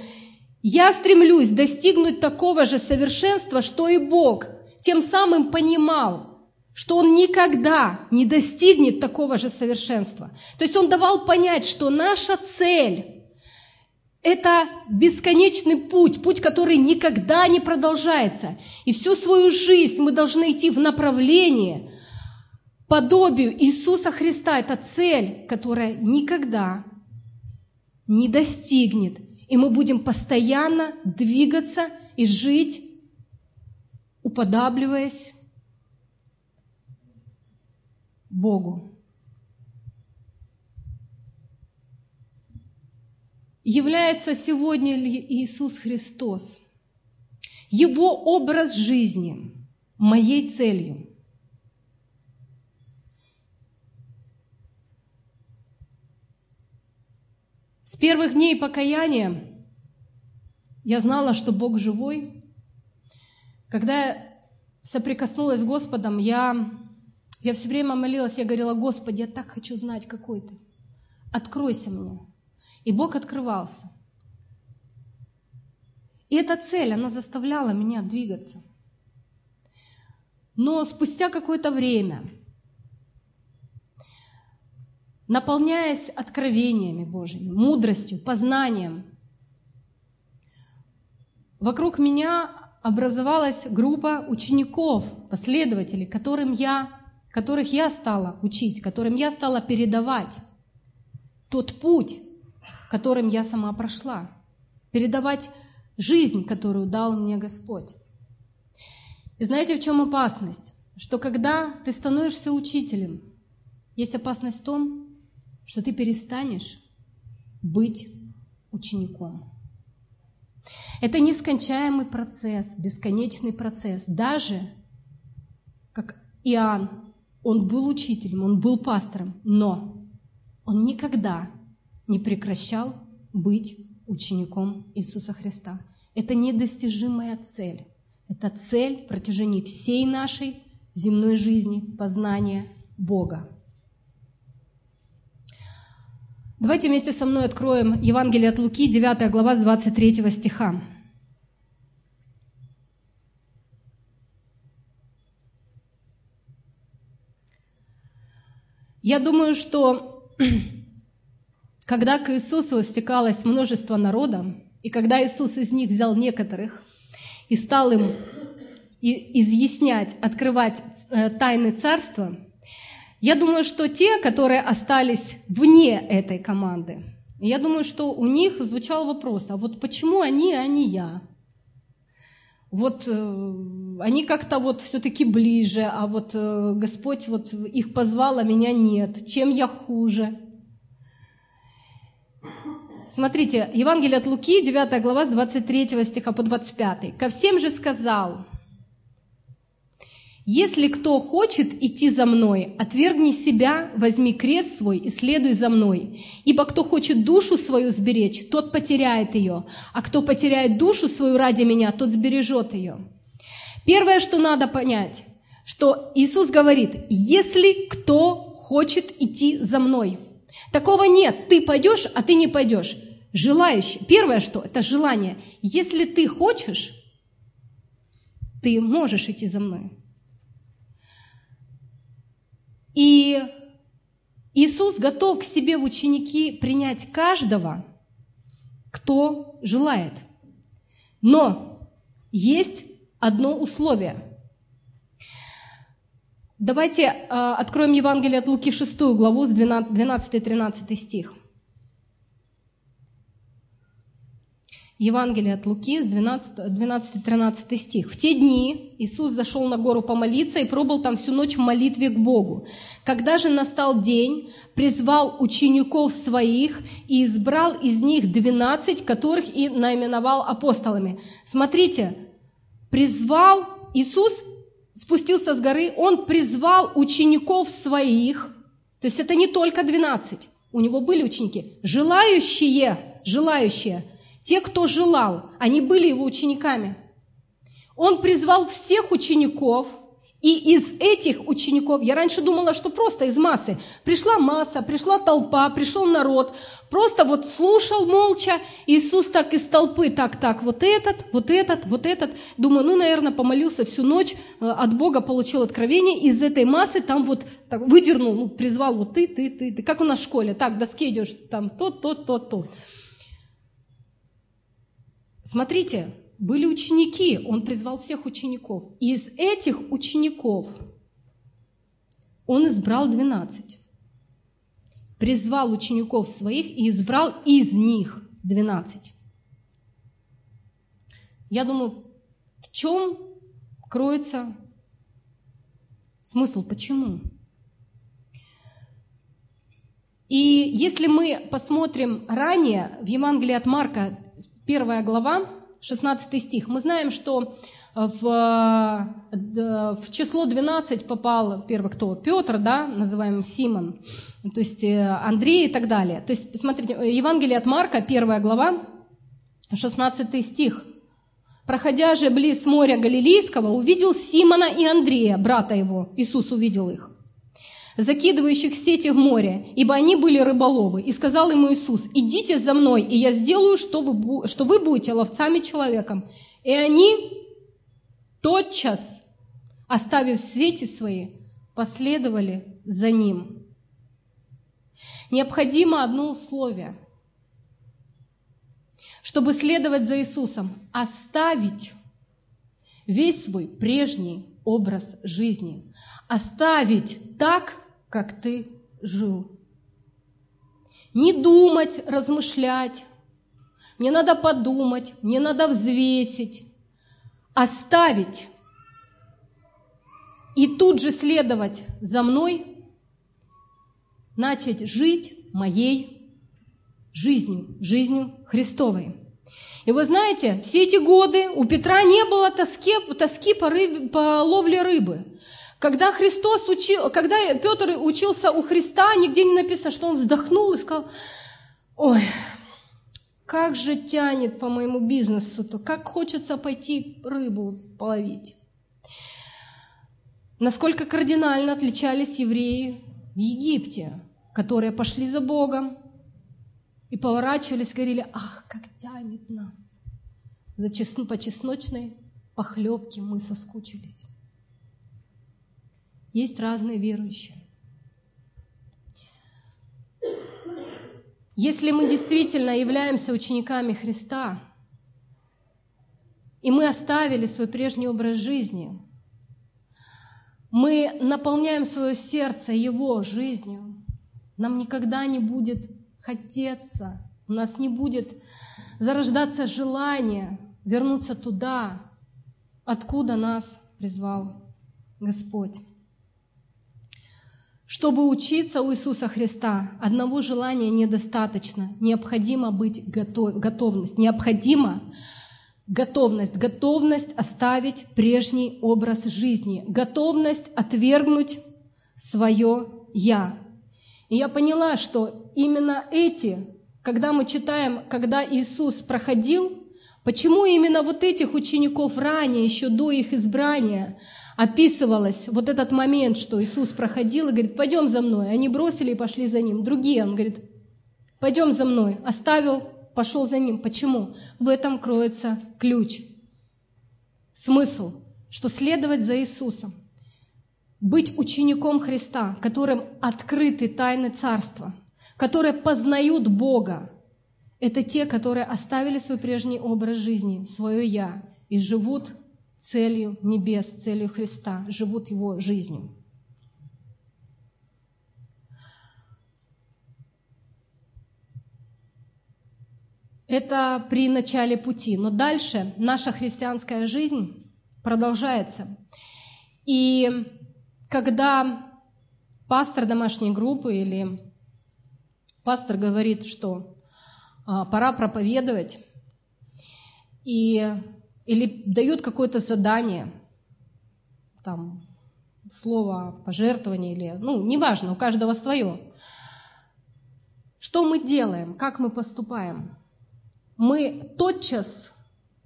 я стремлюсь достигнуть такого же совершенства, что и Бог. Тем самым понимал, что он никогда не достигнет такого же совершенства. То есть он давал понять, что наша цель это бесконечный путь, путь, который никогда не продолжается. И всю свою жизнь мы должны идти в направлении подобию Иисуса Христа. Это цель, которая никогда не достигнет. И мы будем постоянно двигаться и жить, уподабливаясь Богу. является сегодня ли Иисус Христос, Его образ жизни моей целью. С первых дней покаяния я знала, что Бог живой. Когда я соприкоснулась с Господом, я, я все время молилась, я говорила, Господи, я так хочу знать, какой Ты. Откройся мне. И Бог открывался. И эта цель, она заставляла меня двигаться. Но спустя какое-то время, наполняясь откровениями Божьими, мудростью, познанием, вокруг меня образовалась группа учеников, последователей, которым я, которых я стала учить, которым я стала передавать тот путь, которым я сама прошла, передавать жизнь, которую дал мне Господь. И знаете, в чем опасность? Что когда ты становишься учителем, есть опасность в том, что ты перестанешь быть учеником. Это нескончаемый процесс, бесконечный процесс. Даже как Иоанн, он был учителем, он был пастором, но он никогда не прекращал быть учеником Иисуса Христа. Это недостижимая цель. Это цель протяжении всей нашей земной жизни, познания Бога. Давайте вместе со мной откроем Евангелие от Луки, 9 глава с 23 стиха. Я думаю, что *clears throat* когда к Иисусу стекалось множество народа, и когда Иисус из них взял некоторых и стал им изъяснять, открывать э, тайны царства, я думаю, что те, которые остались вне этой команды, я думаю, что у них звучал вопрос, а вот почему они, а не я? Вот э, они как-то вот все-таки ближе, а вот э, Господь вот их позвал, а меня нет. Чем я хуже? Смотрите, Евангелие от Луки, 9 глава, с 23 стиха по 25. «Ко всем же сказал, если кто хочет идти за мной, отвергни себя, возьми крест свой и следуй за мной. Ибо кто хочет душу свою сберечь, тот потеряет ее, а кто потеряет душу свою ради меня, тот сбережет ее. Первое, что надо понять, что Иисус говорит, если кто хочет идти за мной. Такого нет, ты пойдешь, а ты не пойдешь. Желающий. Первое, что это желание. Если ты хочешь, ты можешь идти за мной. И Иисус готов к себе в ученики принять каждого, кто желает. Но есть одно условие. Давайте э, откроем Евангелие от Луки 6 главу с 12-13 стих. Евангелие от Луки, 12-13 стих. «В те дни Иисус зашел на гору помолиться и пробыл там всю ночь в молитве к Богу. Когда же настал день, призвал учеников своих и избрал из них двенадцать, которых и наименовал апостолами». Смотрите, призвал Иисус, спустился с горы, Он призвал учеников своих, то есть это не только двенадцать, у Него были ученики, желающие, желающие – те, кто желал, они были его учениками. Он призвал всех учеников, и из этих учеников, я раньше думала, что просто из массы, пришла масса, пришла толпа, пришел народ, просто вот слушал молча, Иисус так из толпы, так, так, вот этот, вот этот, вот этот. Думаю, ну, наверное, помолился всю ночь, э, от Бога получил откровение, из этой массы там вот так, выдернул, ну, призвал вот ты, ты, ты, ты, как у нас в школе, так, доске идешь, там тот, тот, тот, тот. Смотрите, были ученики, он призвал всех учеников. И из этих учеников он избрал 12. Призвал учеников своих и избрал из них 12. Я думаю, в чем кроется смысл, почему? И если мы посмотрим ранее в Евангелии от Марка, первая глава, 16 стих. Мы знаем, что э, в, э, в число 12 попал первый кто? Петр, да, называемый Симон, то есть э, Андрей и так далее. То есть, смотрите, Евангелие от Марка, первая глава, 16 стих. «Проходя же близ моря Галилейского, увидел Симона и Андрея, брата его». Иисус увидел их закидывающих сети в море, ибо они были рыболовы. И сказал ему Иисус, идите за мной, и я сделаю, что вы, что вы будете ловцами человеком. И они тотчас, оставив сети свои, последовали за ним. Необходимо одно условие. Чтобы следовать за Иисусом, оставить весь свой прежний образ жизни. Оставить так, как ты жил. Не думать, размышлять. Мне надо подумать, мне надо взвесить, оставить и тут же следовать за мной, начать жить моей жизнью, жизнью Христовой. И вы знаете, все эти годы у Петра не было тоски, тоски по, рыбе, по ловле рыбы. Когда Христос учил, когда Петр учился у Христа, нигде не написано, что он вздохнул и сказал, ой, как же тянет по моему бизнесу-то, как хочется пойти рыбу половить. Насколько кардинально отличались евреи в Египте, которые пошли за Богом, и поворачивались, говорили, ах, как тянет нас. За чесно, по чесночной похлебке мы соскучились. Есть разные верующие. Если мы действительно являемся учениками Христа, и мы оставили свой прежний образ жизни, мы наполняем свое сердце Его жизнью, нам никогда не будет хотеться, у нас не будет зарождаться желание вернуться туда, откуда нас призвал Господь. Чтобы учиться у Иисуса Христа, одного желания недостаточно. Необходимо быть готов, готовность. Необходимо готовность. Готовность оставить прежний образ жизни. Готовность отвергнуть свое «я». И я поняла, что именно эти, когда мы читаем, когда Иисус проходил, почему именно вот этих учеников ранее, еще до их избрания, описывалось вот этот момент, что Иисус проходил и говорит, пойдем за мной. Они бросили и пошли за ним. Другие, он говорит, пойдем за мной. Оставил, пошел за ним. Почему? В этом кроется ключ. Смысл, что следовать за Иисусом, быть учеником Христа, которым открыты тайны Царства, которые познают Бога, это те, которые оставили свой прежний образ жизни, свое «я» и живут целью небес, целью Христа, живут Его жизнью. Это при начале пути. Но дальше наша христианская жизнь продолжается. И когда пастор домашней группы или пастор говорит, что а, пора проповедовать, и или дают какое-то задание, там, слово пожертвование или, ну, неважно, у каждого свое. Что мы делаем, как мы поступаем? Мы тотчас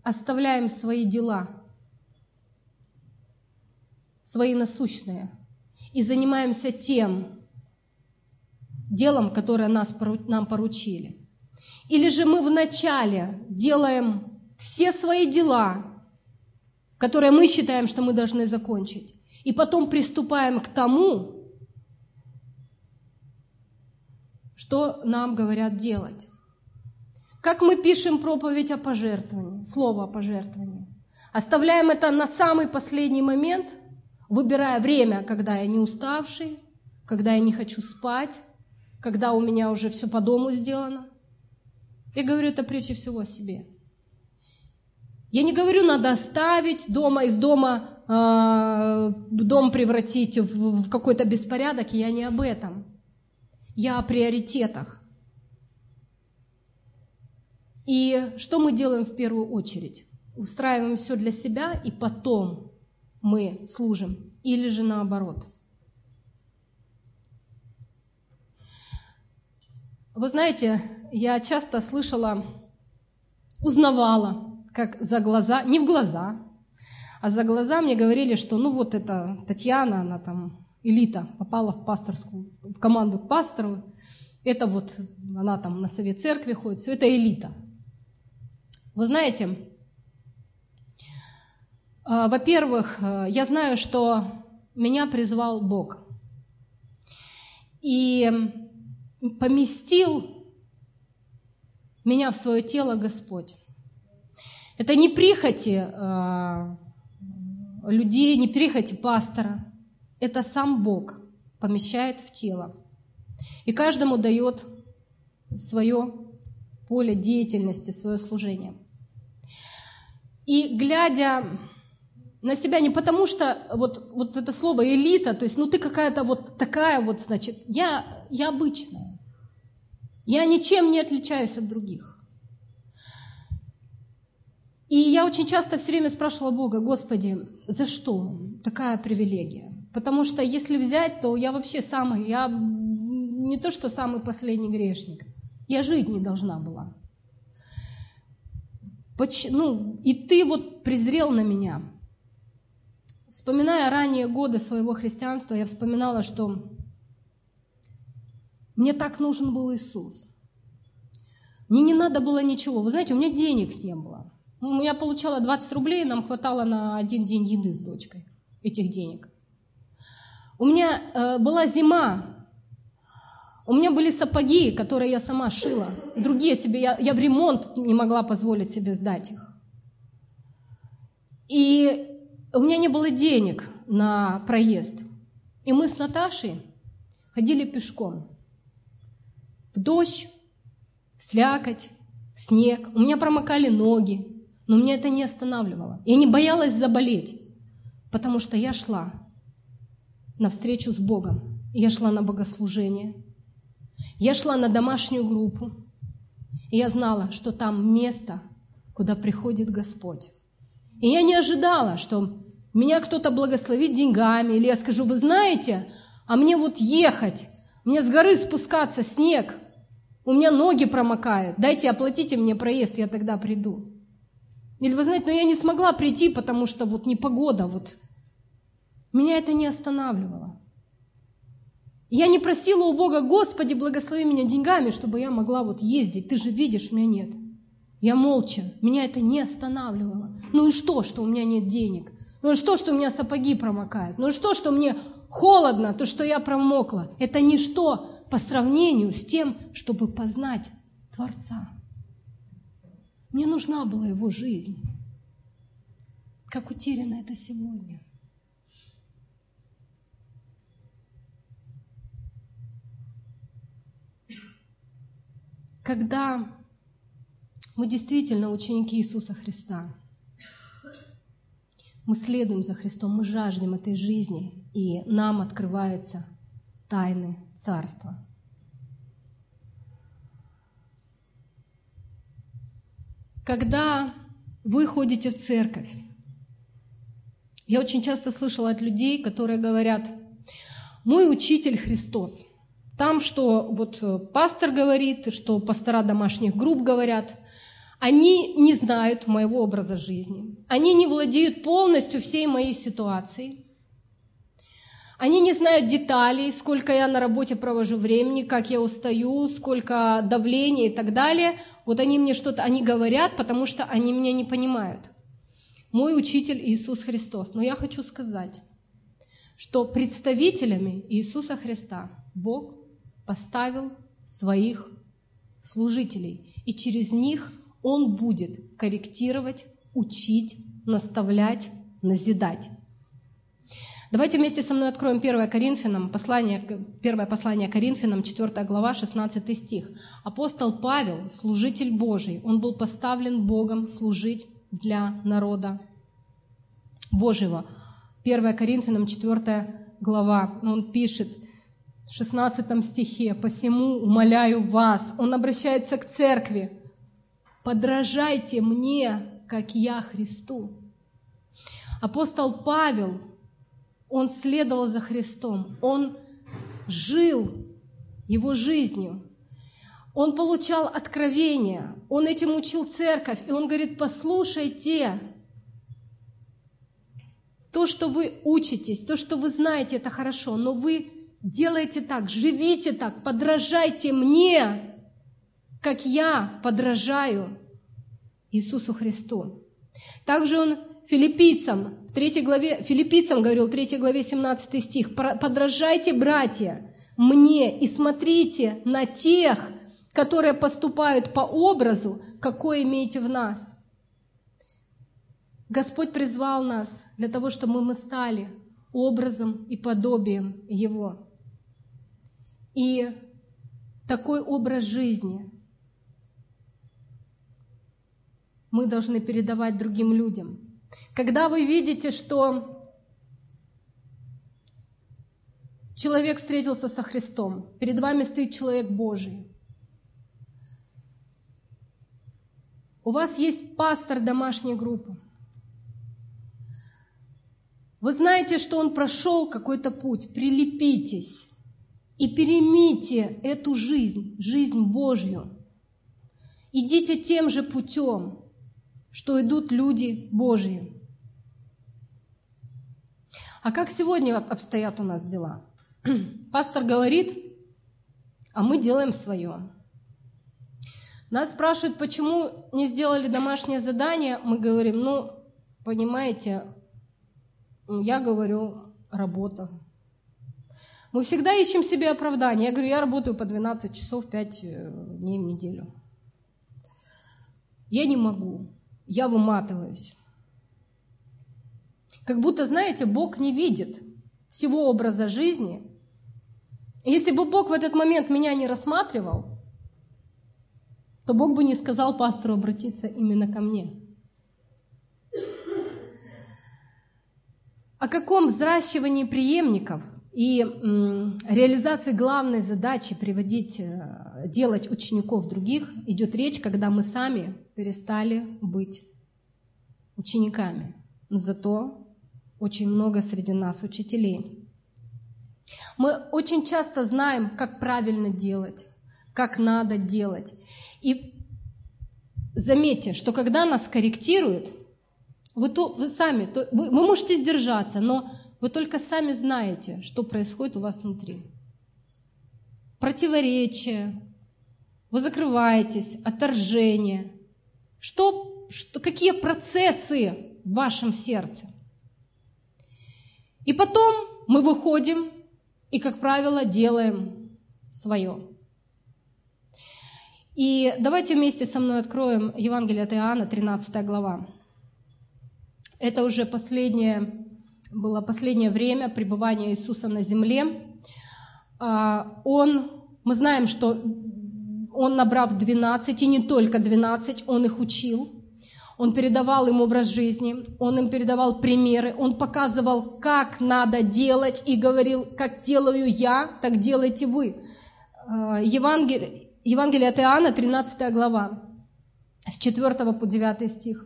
оставляем свои дела, свои насущные, и занимаемся тем делом, которое нас, нам поручили. Или же мы вначале делаем все свои дела, которые мы считаем, что мы должны закончить, и потом приступаем к тому, что нам говорят делать. Как мы пишем проповедь о пожертвовании, слово о пожертвовании. Оставляем это на самый последний момент, выбирая время, когда я не уставший, когда я не хочу спать, когда у меня уже все по дому сделано. Я говорю это прежде всего о себе – я не говорю, надо оставить дома, из дома э, дом превратить в, в какой-то беспорядок. Я не об этом. Я о приоритетах. И что мы делаем в первую очередь? Устраиваем все для себя, и потом мы служим. Или же наоборот. Вы знаете, я часто слышала, узнавала как за глаза, не в глаза, а за глаза мне говорили, что ну вот эта Татьяна, она там элита, попала в пасторскую, в команду к пастору, это вот она там на совет церкви ходит, все это элита. Вы знаете, а, во-первых, э, я знаю, что меня призвал Бог и поместил меня в свое тело Господь. Это не прихоти э, людей, не прихоти пастора. Это сам Бог помещает в тело. И каждому дает свое поле деятельности, свое служение. И глядя на себя не потому, что вот, вот это слово элита, то есть, ну ты какая-то вот такая вот, значит, я, я обычная. Я ничем не отличаюсь от других. И я очень часто все время спрашивала Бога, Господи, за что такая привилегия? Потому что если взять, то я вообще самый, я не то что самый последний грешник, я жить не должна была. Ну, и ты вот презрел на меня. Вспоминая ранние годы своего христианства, я вспоминала, что мне так нужен был Иисус. Мне не надо было ничего. Вы знаете, у меня денег не было. Я получала 20 рублей, нам хватало на один день еды с дочкой этих денег. У меня э, была зима, у меня были сапоги, которые я сама шила. Другие себе, я, я в ремонт не могла позволить себе сдать их. И у меня не было денег на проезд. И мы с Наташей ходили пешком. В дождь, в слякоть, в снег. У меня промокали ноги, но меня это не останавливало. Я не боялась заболеть, потому что я шла на встречу с Богом. Я шла на богослужение. Я шла на домашнюю группу. И я знала, что там место, куда приходит Господь. И я не ожидала, что меня кто-то благословит деньгами, или я скажу, вы знаете, а мне вот ехать, мне с горы спускаться снег, у меня ноги промокают, дайте оплатите мне проезд, я тогда приду. Или вы знаете, но я не смогла прийти, потому что вот непогода, вот меня это не останавливало. Я не просила у Бога, Господи, благослови меня деньгами, чтобы я могла вот ездить. Ты же видишь, меня нет. Я молча, меня это не останавливало. Ну и что, что у меня нет денег? Ну и что, что у меня сапоги промокают? Ну и что, что мне холодно, то, что я промокла? Это ничто по сравнению с тем, чтобы познать Творца. Мне нужна была его жизнь. Как утеряно это сегодня. Когда мы действительно ученики Иисуса Христа. Мы следуем за Христом, мы жаждем этой жизни, и нам открываются тайны Царства. Когда вы ходите в церковь, я очень часто слышала от людей, которые говорят, мой учитель Христос. Там, что вот пастор говорит, что пастора домашних групп говорят – они не знают моего образа жизни. Они не владеют полностью всей моей ситуацией. Они не знают деталей, сколько я на работе провожу времени, как я устаю, сколько давления и так далее. Вот они мне что-то, они говорят, потому что они меня не понимают. Мой учитель Иисус Христос. Но я хочу сказать, что представителями Иисуса Христа Бог поставил своих служителей, и через них он будет корректировать, учить, наставлять, назидать. Давайте вместе со мной откроем 1 Коринфянам, послание, первое послание Коринфянам, 4 глава, 16 стих. Апостол Павел, служитель Божий, он был поставлен Богом служить для народа Божьего. 1 Коринфянам, 4 глава, он пишет в 16 стихе, «Посему умоляю вас». Он обращается к церкви, подражайте мне, как я Христу. Апостол Павел, он следовал за Христом, он жил его жизнью, он получал откровения, он этим учил церковь, и он говорит, послушайте, то, что вы учитесь, то, что вы знаете, это хорошо, но вы делайте так, живите так, подражайте мне, как я подражаю Иисусу Христу. Также он филиппийцам, в 3 главе, филиппийцам говорил, в 3 главе 17 стих, «Подражайте, братья, мне и смотрите на тех, которые поступают по образу, какой имеете в нас». Господь призвал нас для того, чтобы мы стали образом и подобием Его. И такой образ жизни мы должны передавать другим людям. Когда вы видите, что человек встретился со Христом, перед вами стоит человек Божий, у вас есть пастор домашней группы, вы знаете, что он прошел какой-то путь, прилепитесь и перемите эту жизнь, жизнь Божью. Идите тем же путем что идут люди Божьи. А как сегодня обстоят у нас дела? *clears throat* Пастор говорит, а мы делаем свое. Нас спрашивают, почему не сделали домашнее задание. Мы говорим, ну, понимаете, я говорю, работа. Мы всегда ищем себе оправдание. Я говорю, я работаю по 12 часов 5 э, дней в неделю. Я не могу, я выматываюсь. Как будто, знаете, Бог не видит всего образа жизни. Если бы Бог в этот момент меня не рассматривал, то Бог бы не сказал пастору обратиться именно ко мне. О каком взращивании преемников и реализации главной задачи приводить, э, делать учеников других идет речь, когда мы сами перестали быть учениками. Но зато очень много среди нас учителей. Мы очень часто знаем, как правильно делать, как надо делать. И заметьте, что когда нас корректируют, вы, то, вы сами, то, вы, вы можете сдержаться, но вы только сами знаете, что происходит у вас внутри. Противоречие, вы закрываетесь, отторжение. Что, что, какие процессы в вашем сердце? И потом мы выходим и, как правило, делаем свое. И давайте вместе со мной откроем Евангелие от Иоанна, 13 глава. Это уже последнее, было последнее время пребывания Иисуса на земле. А, он, мы знаем, что он, набрав 12, и не только 12, он их учил. Он передавал им образ жизни, он им передавал примеры, он показывал, как надо делать, и говорил, как делаю я, так делайте вы. А, Евангелие, Евангелие от Иоанна, 13 глава, с 4 по 9 стих.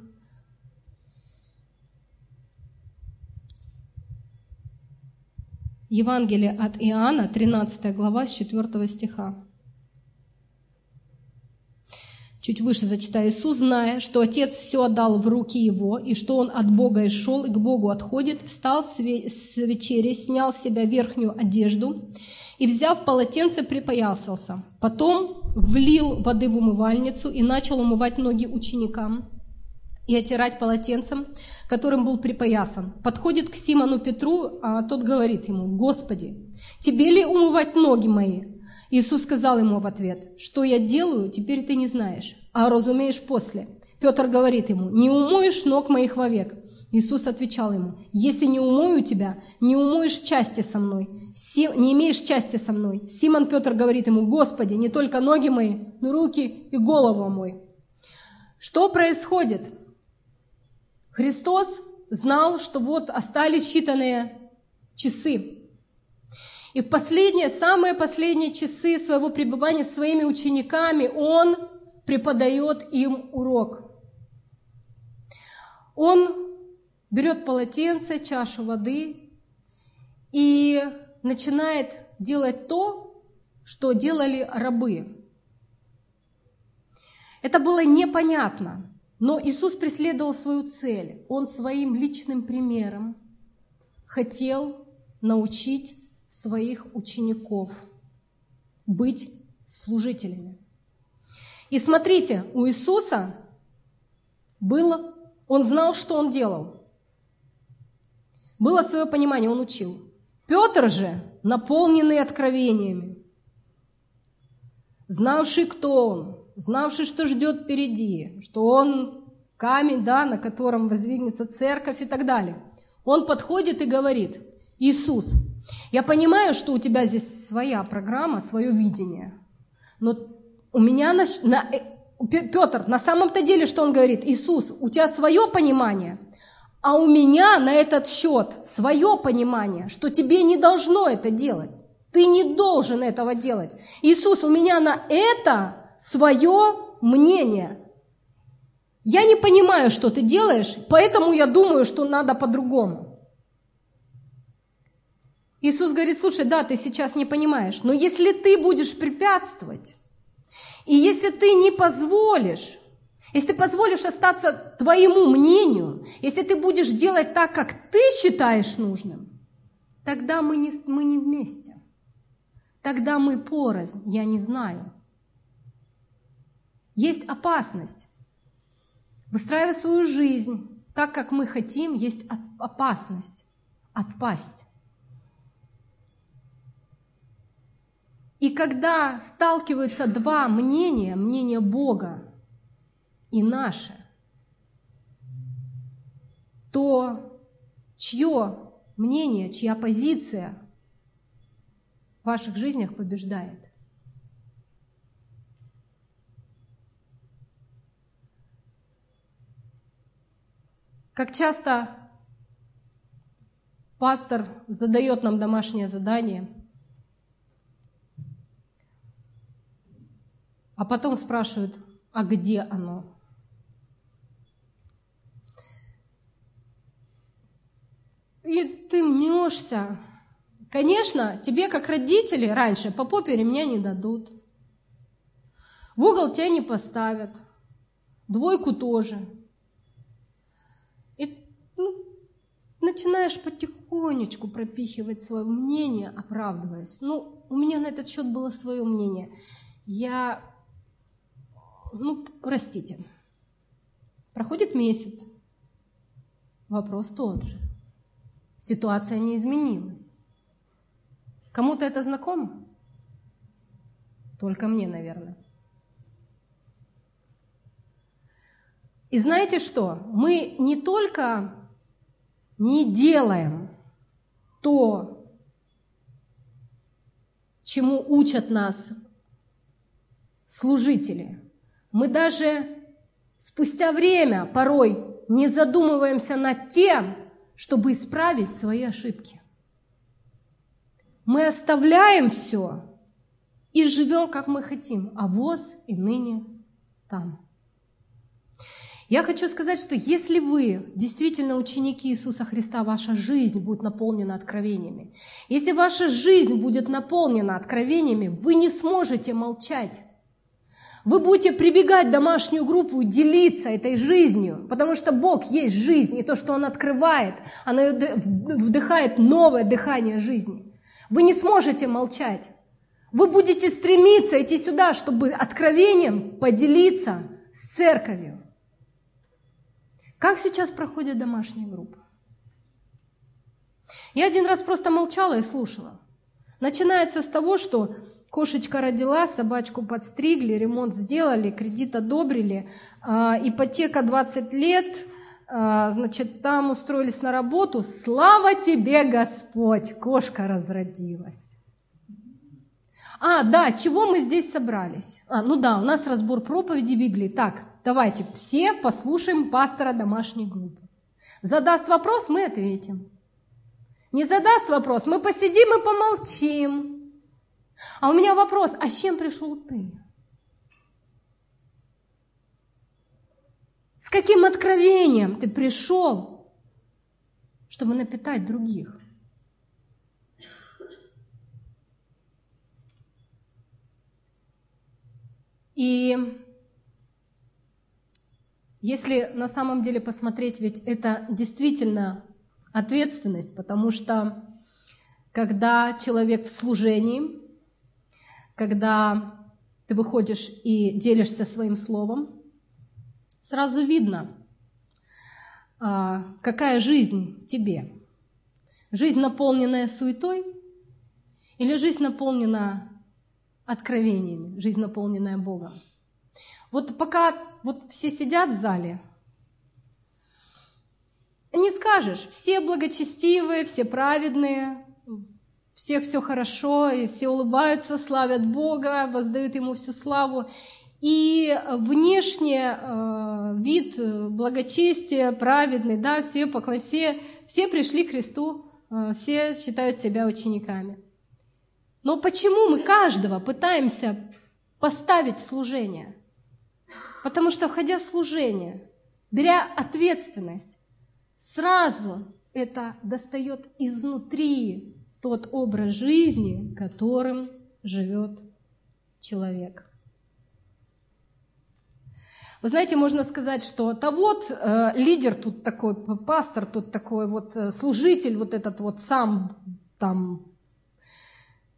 Евангелие от Иоанна, 13 глава, с 4 стиха. Чуть выше зачитаю. Иисус, зная, что Отец все отдал в руки Его, и что Он от Бога и шел, и к Богу отходит, встал с вечери, снял с себя верхнюю одежду и, взяв полотенце, припоясался. Потом влил воды в умывальницу и начал умывать ноги ученикам и отирать полотенцем, которым был припоясан. Подходит к Симону Петру, а тот говорит ему, «Господи, тебе ли умывать ноги мои?» Иисус сказал ему в ответ, «Что я делаю, теперь ты не знаешь, а разумеешь после». Петр говорит ему, «Не умоешь ног моих вовек». Иисус отвечал ему, «Если не умою тебя, не умоешь части со мной, не имеешь части со мной». Симон Петр говорит ему, «Господи, не только ноги мои, но руки и голову мой». Что происходит? Христос знал, что вот остались считанные часы. И в последние, самые последние часы своего пребывания с своими учениками Он преподает им урок. Он берет полотенце, чашу воды и начинает делать то, что делали рабы. Это было непонятно. Но Иисус преследовал свою цель. Он своим личным примером хотел научить своих учеников быть служителями. И смотрите, у Иисуса было, он знал, что он делал. Было свое понимание, он учил. Петр же, наполненный откровениями, знавший, кто он, знавший, что ждет впереди, что он камень, да, на котором воздвигнется церковь и так далее. Он подходит и говорит, Иисус, я понимаю, что у тебя здесь своя программа, свое видение, но у меня на, на, э, Петр, на самом-то деле, что он говорит? Иисус, у тебя свое понимание, а у меня на этот счет свое понимание, что тебе не должно это делать. Ты не должен этого делать. Иисус, у меня на это свое мнение. Я не понимаю, что ты делаешь, поэтому я думаю, что надо по-другому. Иисус говорит, слушай, да, ты сейчас не понимаешь, но если ты будешь препятствовать, и если ты не позволишь, если ты позволишь остаться твоему мнению, если ты будешь делать так, как ты считаешь нужным, тогда мы не, мы не вместе. Тогда мы порознь, я не знаю. есть опасность. Выстраивая свою жизнь так, как мы хотим, есть опасность отпасть. И когда сталкиваются два мнения, мнение Бога и наше, то чье мнение, чья позиция в ваших жизнях побеждает? Как часто пастор задает нам домашнее задание, а потом спрашивает, а где оно? И ты мнешься. Конечно, тебе, как родители, раньше по попе ремня не дадут. В угол тебя не поставят. Двойку тоже. И ну, начинаешь потихонечку пропихивать свое мнение, оправдываясь. Ну, у меня на этот счет было свое мнение. Я, ну, простите. Проходит месяц. Вопрос тот же. Ситуация не изменилась. Кому-то это знакомо? Только мне, наверное. И знаете что? Мы не только не делаем то, чему учат нас служители, мы даже спустя время порой не задумываемся над тем, чтобы исправить свои ошибки. Мы оставляем все и живем, как мы хотим, а воз и ныне там. Я хочу сказать, что если вы действительно ученики Иисуса Христа, ваша жизнь будет наполнена откровениями. Если ваша жизнь будет наполнена откровениями, вы не сможете молчать. Вы будете прибегать в домашнюю группу делиться этой жизнью, потому что Бог есть жизнь, и то, что Он открывает, оно вдыхает новое дыхание жизни. Вы не сможете молчать. Вы будете стремиться идти сюда, чтобы откровением поделиться с церковью. Как сейчас проходят домашние группы? Я один раз просто молчала и слушала. Начинается с того, что кошечка родила, собачку подстригли, ремонт сделали, кредит одобрили, а, ипотека 20 лет, а, значит, там устроились на работу. Слава тебе, Господь! Кошка разродилась. А, да, чего мы здесь собрались? А, ну да, у нас разбор проповеди Библии. Так, Давайте все послушаем пастора домашней группы. Задаст вопрос, мы ответим. Не задаст вопрос, мы посидим и помолчим. А у меня вопрос, а с чем пришел ты? С каким откровением ты пришел, чтобы напитать других? И если на самом деле посмотреть, ведь это действительно ответственность, потому что когда человек в служении, когда ты выходишь и делишься своим словом, сразу видно, а, какая жизнь тебе. Жизнь, наполненная суетой, или жизнь, наполнена откровениями, жизнь, наполненная Богом. Вот пока вот все сидят в зале, не скажешь, все благочестивые, все праведные, всех все хорошо, и все улыбаются, славят Бога, воздают Ему всю славу. И внешне э, вид благочестия, праведный, да, все, поклон, все, все пришли к Христу, э, все считают себя учениками. Но почему мы каждого пытаемся поставить в служение – Потому что, входя в служение, беря ответственность, сразу это достает изнутри тот образ жизни, которым живет человек. Вы знаете, можно сказать, что то вот э, лидер тут такой, пастор тут такой, вот э, служитель вот этот вот сам там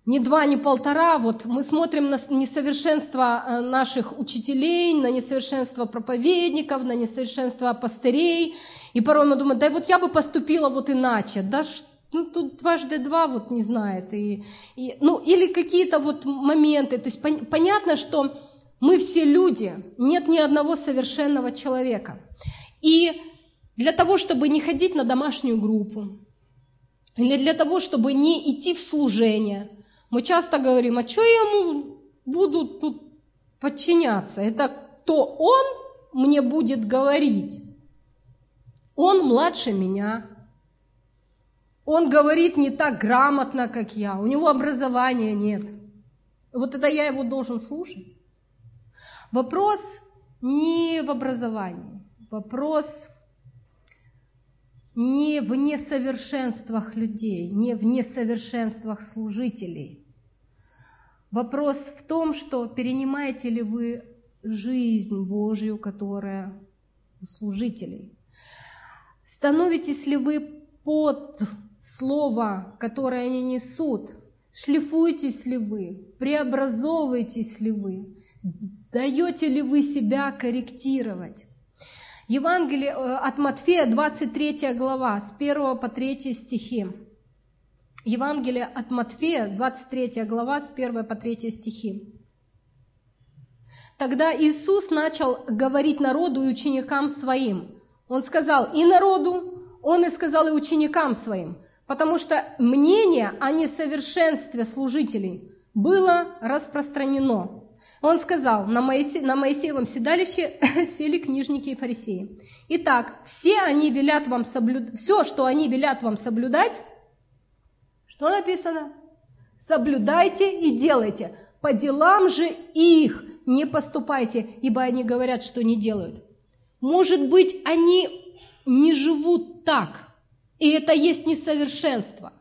ни два, ни полтора. Вот мы смотрим на несовершенство э, наших учителей, на несовершенство проповедников, на несовершенство пастырей. И порой мы думаем, да вот я бы поступила вот иначе. Да ну, тут дважды два вот не знает. И, и, ну, или какие-то вот моменты. То есть пон, понятно, что мы все люди, нет ни одного совершенного человека. И для того, чтобы не ходить на домашнюю группу, или для того, чтобы не идти в служение, мы часто говорим, а что я ему буду тут подчиняться? Это кто он мне будет говорить? Он младше меня. Он говорит не так грамотно, как я. У него образования нет. Вот это я его должен слушать. Вопрос не в образовании, вопрос не в несовершенствах людей, не в несовершенствах служителей. Вопрос в том, что перенимаете ли вы жизнь Божью, которая у служителей. Становитесь ли вы под слово, которое они несут? Шлифуетесь ли вы? Преобразовываетесь ли вы? Даете ли вы себя корректировать? Евангелие э, от Матфея, 23 глава, с 1 по 3 стихи. Евангелие от Матфея, 23 глава, с 1 по 3 стихи. Тогда Иисус начал говорить народу и ученикам своим. Он сказал и народу, он и сказал и ученикам своим, потому что мнение о несовершенстве служителей было распространено. Он сказал, на, Моисе, на Моисеевом седалище *laughs* сели книжники и фарисеи. Итак, все они велят вам соблюдать, все, что они велят вам соблюдать, что написано? Соблюдайте и делайте. По делам же их не поступайте, ибо они говорят, что не делают. Может быть, они не живут так, и это есть несовершенство.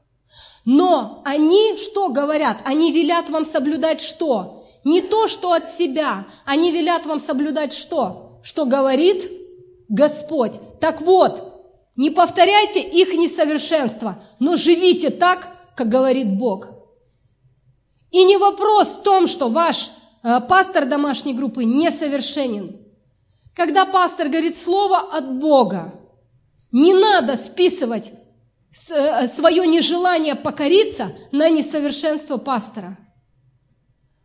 Но они что говорят? Они велят вам соблюдать что? Не то, что от себя. Они велят вам соблюдать что? Что говорит Господь. Так вот, не повторяйте их несовершенство, но живите так, как говорит Бог. И не вопрос в том, что ваш э, пастор домашней группы несовершенен. Когда пастор говорит слово от Бога, не надо списывать э, свое нежелание покориться на несовершенство пастора –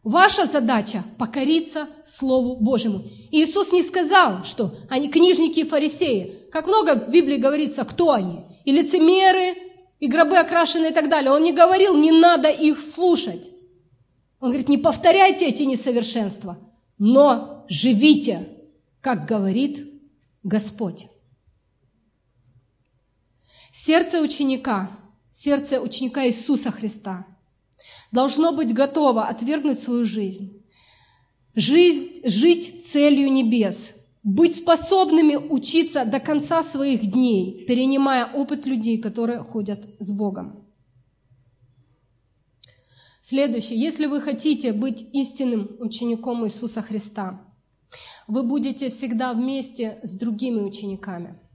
Ваша задача – покориться Слову Божьему. Иисус не сказал, что они книжники и фарисеи. Как много в Библии говорится, кто они. И лицемеры, и гробы окрашенные и так далее. Он не говорил, не надо их слушать. Он говорит, не повторяйте эти несовершенства, но живите, как говорит Господь. Сердце ученика, сердце ученика Иисуса Христа – должно быть готово отвергнуть свою жизнь, жизнь жить целью небес, быть способными учиться до конца своих дней, перенимая опыт людей, которые ходят с Богом. Следующее. Если вы хотите быть истинным учеником Иисуса Христа, вы будете всегда вместе с другими учениками –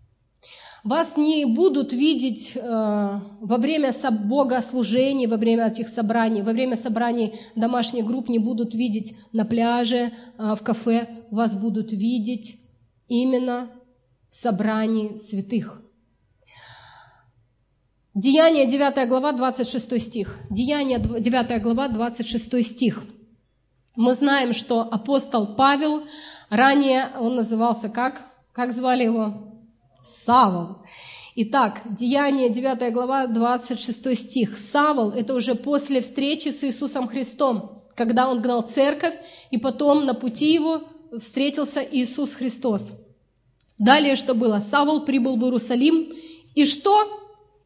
вас не будут видеть э, во время богослужений, во время этих собраний, во время собраний домашних групп не будут видеть на пляже, э, в кафе. Вас будут видеть именно в собрании святых. Деяние 9 глава, 26 стих. Деяние 9 глава, 26 стих. Мы знаем, что апостол Павел, ранее он назывался как? Как звали его? Савол. Итак, Деяние 9 глава, 26 стих. Савол – это уже после встречи с Иисусом Христом, когда он гнал церковь, и потом на пути его встретился Иисус Христос. Далее что было? Савол прибыл в Иерусалим, и что?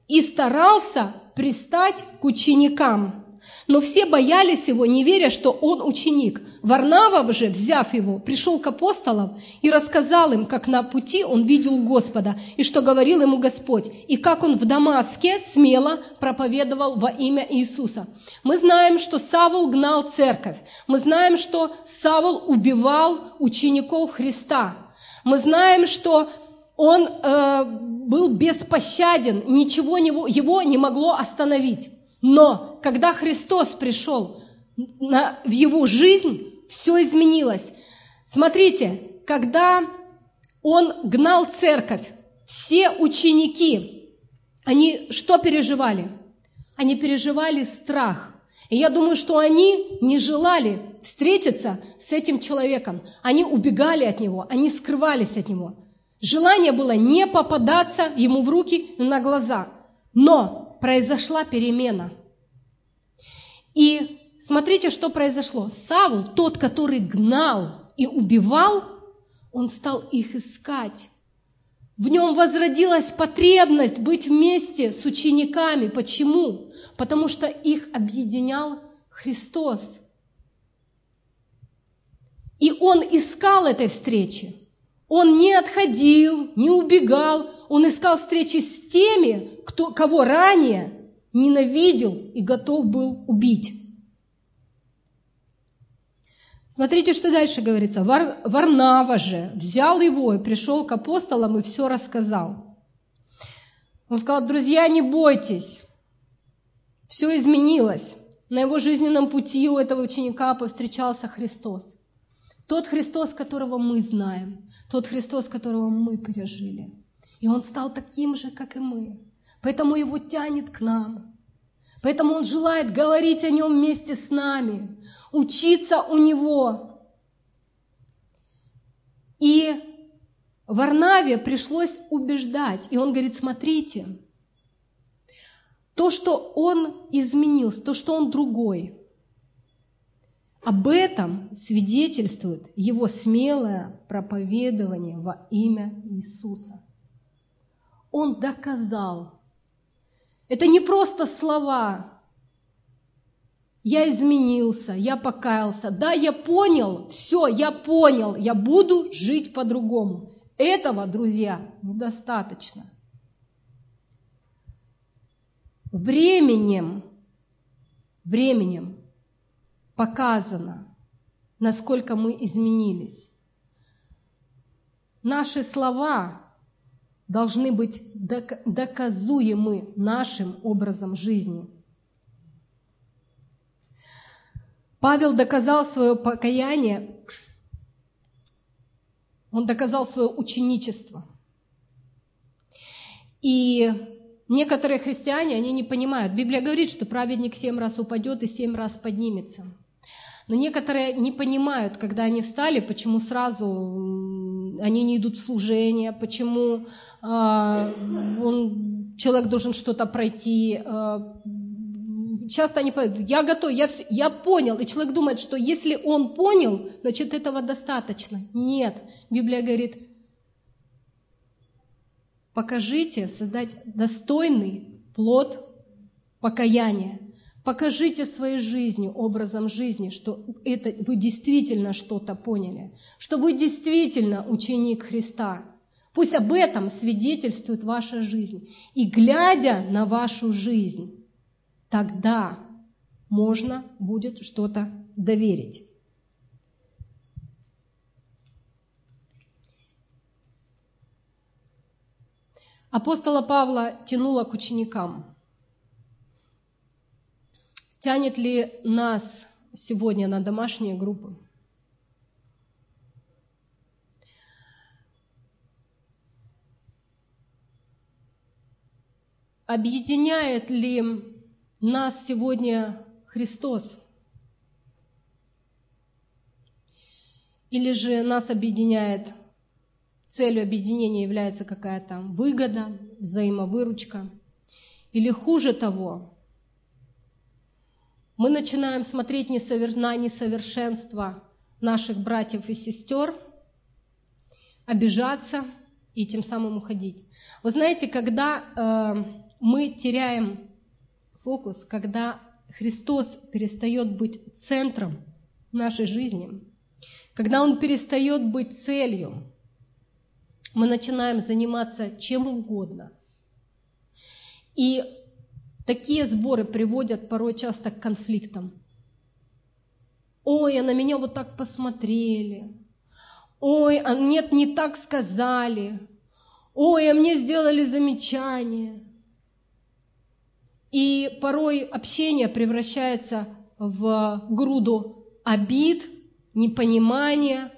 И старался пристать к ученикам. Но все боялись его, не веря, что он ученик. Варнава же, взяв его, пришел к апостолам и рассказал им, как на пути он видел Господа, и что говорил ему Господь, и как он в Дамаске смело проповедовал во имя Иисуса. Мы знаем, что Савол гнал церковь. Мы знаем, что Савол убивал учеников Христа. Мы знаем, что он э, был беспощаден, ничего его не могло остановить. Но когда Христос пришел на, в его жизнь, все изменилось. Смотрите, когда он гнал церковь, все ученики, они что переживали? Они переживали страх. И я думаю, что они не желали встретиться с этим человеком. Они убегали от него, они скрывались от него. Желание было не попадаться ему в руки на глаза. Но произошла перемена. И смотрите, что произошло. Савл, тот, который гнал и убивал, он стал их искать. В нем возродилась потребность быть вместе с учениками. Почему? Потому что их объединял Христос. И он искал этой встречи. Он не отходил, не убегал, он искал встречи с теми, кто, кого ранее ненавидел и готов был убить. Смотрите, что дальше говорится. Вар, Варнава же взял его и пришел к апостолам и все рассказал. Он сказал, друзья, не бойтесь, все изменилось. На его жизненном пути у этого ученика повстречался Христос. Тот Христос, которого мы знаем, тот Христос, которого мы пережили. И Он стал таким же, как и мы. Поэтому Его тянет к нам. Поэтому Он желает говорить о Нем вместе с нами, учиться у Него. И Варнаве пришлось убеждать. И он говорит, смотрите, то, что он изменился, то, что он другой, об этом свидетельствует его смелое проповедование во имя Иисуса. Он доказал. Это не просто слова. Я изменился, я покаялся. Да, я понял, все, я понял, я буду жить по-другому. Этого, друзья, недостаточно. Временем, временем показано, насколько мы изменились. Наши слова должны быть доказуемы нашим образом жизни. Павел доказал свое покаяние, он доказал свое ученичество. И некоторые христиане, они не понимают. Библия говорит, что праведник семь раз упадет и семь раз поднимется. Но некоторые не понимают, когда они встали, почему сразу они не идут в служение, почему э, он, человек должен что-то пройти. Э, часто они понимают, я готов, я, все, я понял. И человек думает, что если он понял, значит этого достаточно. Нет. Библия говорит, покажите, создать достойный плод покаяния. Покажите своей жизнью, образом жизни, что это, вы действительно что-то поняли, что вы действительно ученик Христа. Пусть об этом свидетельствует ваша жизнь. И глядя на вашу жизнь, тогда можно будет что-то доверить. Апостола Павла тянуло к ученикам – Тянет ли нас сегодня на домашние группы? Объединяет ли нас сегодня Христос? Или же нас объединяет, целью объединения является какая-то выгода, взаимовыручка? Или хуже того, мы начинаем смотреть на несовершенство наших братьев и сестер, обижаться и тем самым уходить. Вы знаете, когда э, мы теряем фокус, когда Христос перестает быть центром нашей жизни, когда Он перестает быть целью, мы начинаем заниматься чем угодно. И Такие сборы приводят порой часто к конфликтам. Ой, а на меня вот так посмотрели. Ой, а нет, не так сказали. Ой, а мне сделали замечание. И порой общение превращается в груду обид, непонимания,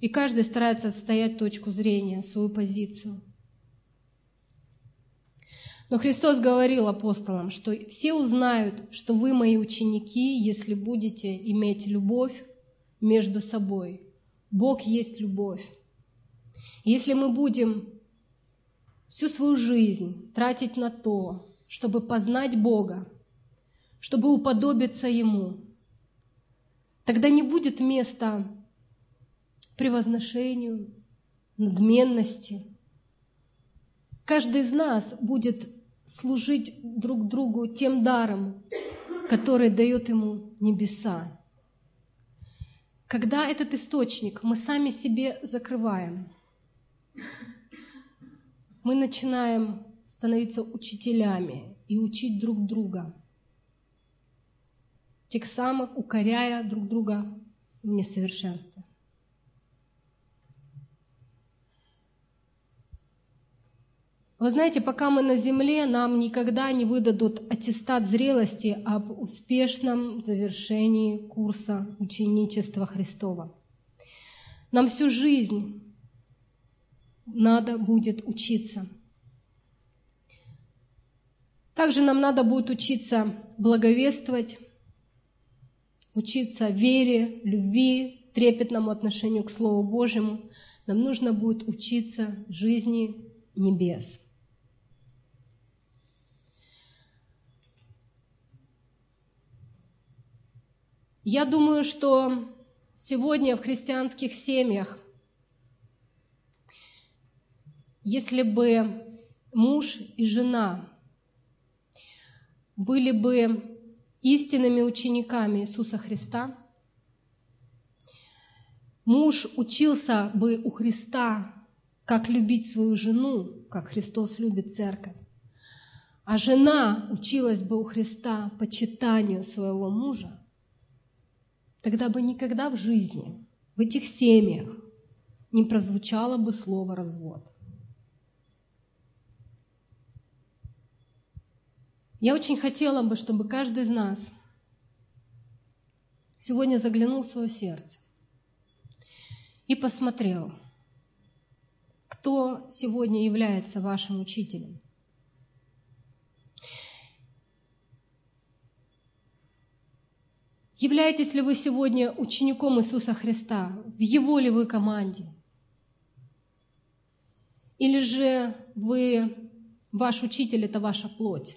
и каждый старается отстоять точку зрения, свою позицию. Но Христос говорил апостолам, что все узнают, что вы мои ученики, если будете иметь любовь между собой. Бог есть любовь. Если мы будем всю свою жизнь тратить на то, чтобы познать Бога, чтобы уподобиться Ему, тогда не будет места превозношению, надменности. Каждый из нас будет служить друг другу тем даром, который дает ему небеса. Когда этот источник мы сами себе закрываем, мы начинаем становиться учителями и учить друг друга, тех самых укоряя друг друга в несовершенстве. Вы знаете, пока мы на земле, нам никогда не выдадут аттестат зрелости об успешном завершении курса ученичества Христова. Нам всю жизнь надо будет учиться. Также нам надо будет учиться благовествовать, учиться вере, любви, трепетному отношению к Слову Божьему. Нам нужно будет учиться жизни небес. Я думаю, что сегодня в христианских семьях, если бы муж и жена были бы истинными учениками Иисуса Христа, муж учился бы у Христа, как любить свою жену, как Христос любит церковь, а жена училась бы у Христа почитанию своего мужа, тогда бы никогда в жизни, в этих семьях не прозвучало бы слово «развод». Я очень хотела бы, чтобы каждый из нас сегодня заглянул в свое сердце и посмотрел, кто сегодня является вашим учителем. Являетесь ли вы сегодня учеником Иисуса Христа? В Его ли вы команде? Или же вы, ваш учитель — это ваша плоть,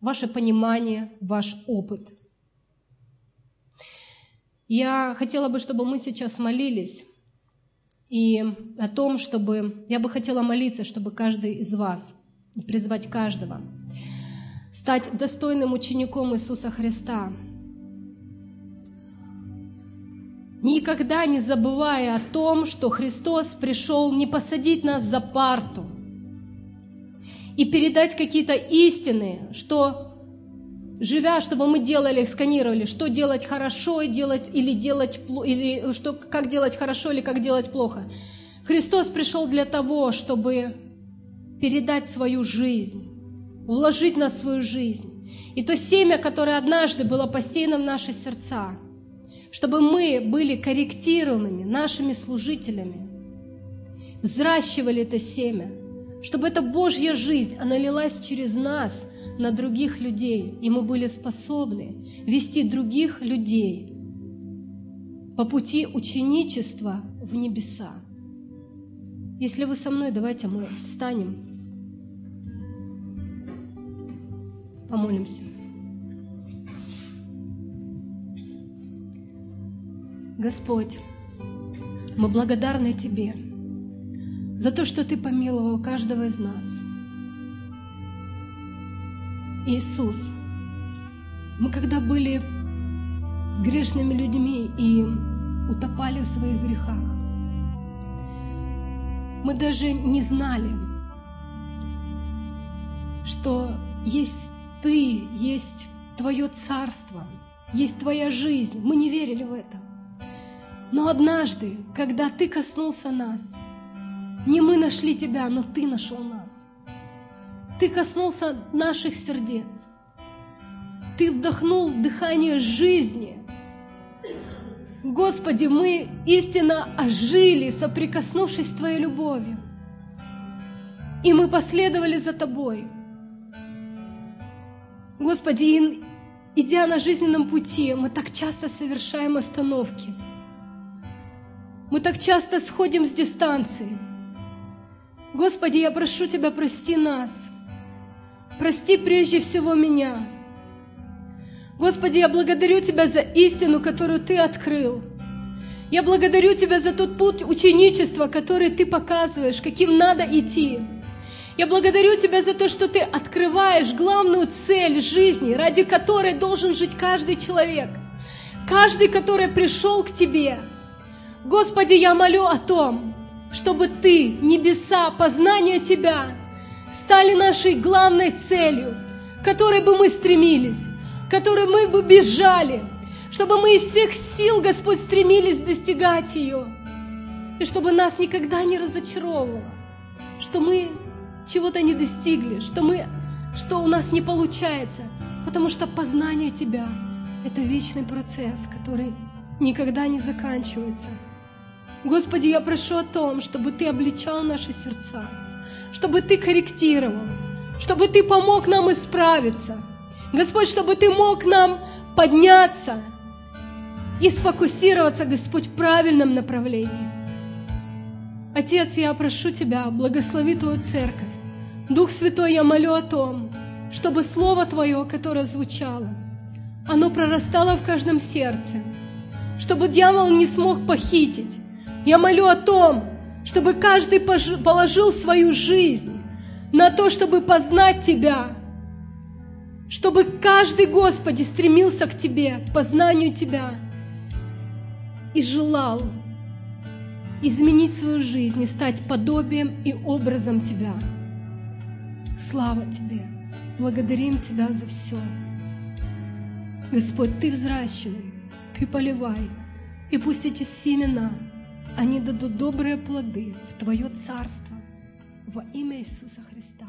ваше понимание, ваш опыт? Я хотела бы, чтобы мы сейчас молились и о том, чтобы... Я бы хотела молиться, чтобы каждый из вас, призвать каждого, стать достойным учеником Иисуса Христа — никогда не забывая о том, что Христос пришел не посадить нас за парту и передать какие-то истины, что живя, чтобы мы делали, сканировали, что делать хорошо и делать или делать или что как делать хорошо или как делать плохо. Христос пришел для того, чтобы передать свою жизнь, вложить на свою жизнь. И то семя, которое однажды было посеяно в наши сердца, чтобы мы были корректируемыми нашими служителями, взращивали это семя, чтобы эта Божья жизнь, она лилась через нас на других людей, и мы были способны вести других людей по пути ученичества в небеса. Если вы со мной, давайте мы встанем, помолимся. Господь, мы благодарны Тебе за то, что Ты помиловал каждого из нас. Иисус, мы когда были грешными людьми и утопали в своих грехах, мы даже не знали, что есть Ты, есть Твое Царство, есть Твоя жизнь. Мы не верили в это. Но однажды, когда Ты коснулся нас, не мы нашли Тебя, но Ты нашел нас. Ты коснулся наших сердец. Ты вдохнул дыхание жизни. Господи, мы истинно ожили, соприкоснувшись с Твоей любовью. И мы последовали за Тобой. Господи, идя на жизненном пути, мы так часто совершаем остановки. Мы так часто сходим с дистанции. Господи, я прошу Тебя, прости нас. Прости прежде всего меня. Господи, я благодарю Тебя за истину, которую Ты открыл. Я благодарю Тебя за тот путь ученичества, который Ты показываешь, каким надо идти. Я благодарю Тебя за то, что Ты открываешь главную цель жизни, ради которой должен жить каждый человек. Каждый, который пришел к Тебе. Господи, я молю о том, чтобы Ты, небеса, познание Тебя стали нашей главной целью, к которой бы мы стремились, к которой мы бы бежали, чтобы мы из всех сил, Господь, стремились достигать ее, и чтобы нас никогда не разочаровывало, что мы чего-то не достигли, что, мы, что у нас не получается, потому что познание Тебя – это вечный процесс, который никогда не заканчивается. Господи, я прошу о том, чтобы Ты обличал наши сердца, чтобы Ты корректировал, чтобы Ты помог нам исправиться. Господь, чтобы Ты мог нам подняться и сфокусироваться, Господь, в правильном направлении. Отец, я прошу Тебя, благослови Твою церковь. Дух Святой, я молю о том, чтобы Слово Твое, которое звучало, оно прорастало в каждом сердце, чтобы дьявол не смог похитить. Я молю о том, чтобы каждый положил свою жизнь на то, чтобы познать Тебя, чтобы каждый, Господи, стремился к Тебе, к познанию Тебя и желал изменить свою жизнь и стать подобием и образом Тебя. Слава Тебе! Благодарим Тебя за все. Господь, Ты взращивай, Ты поливай, и пусть эти семена, они дадут добрые плоды в Твое Царство во имя Иисуса Христа.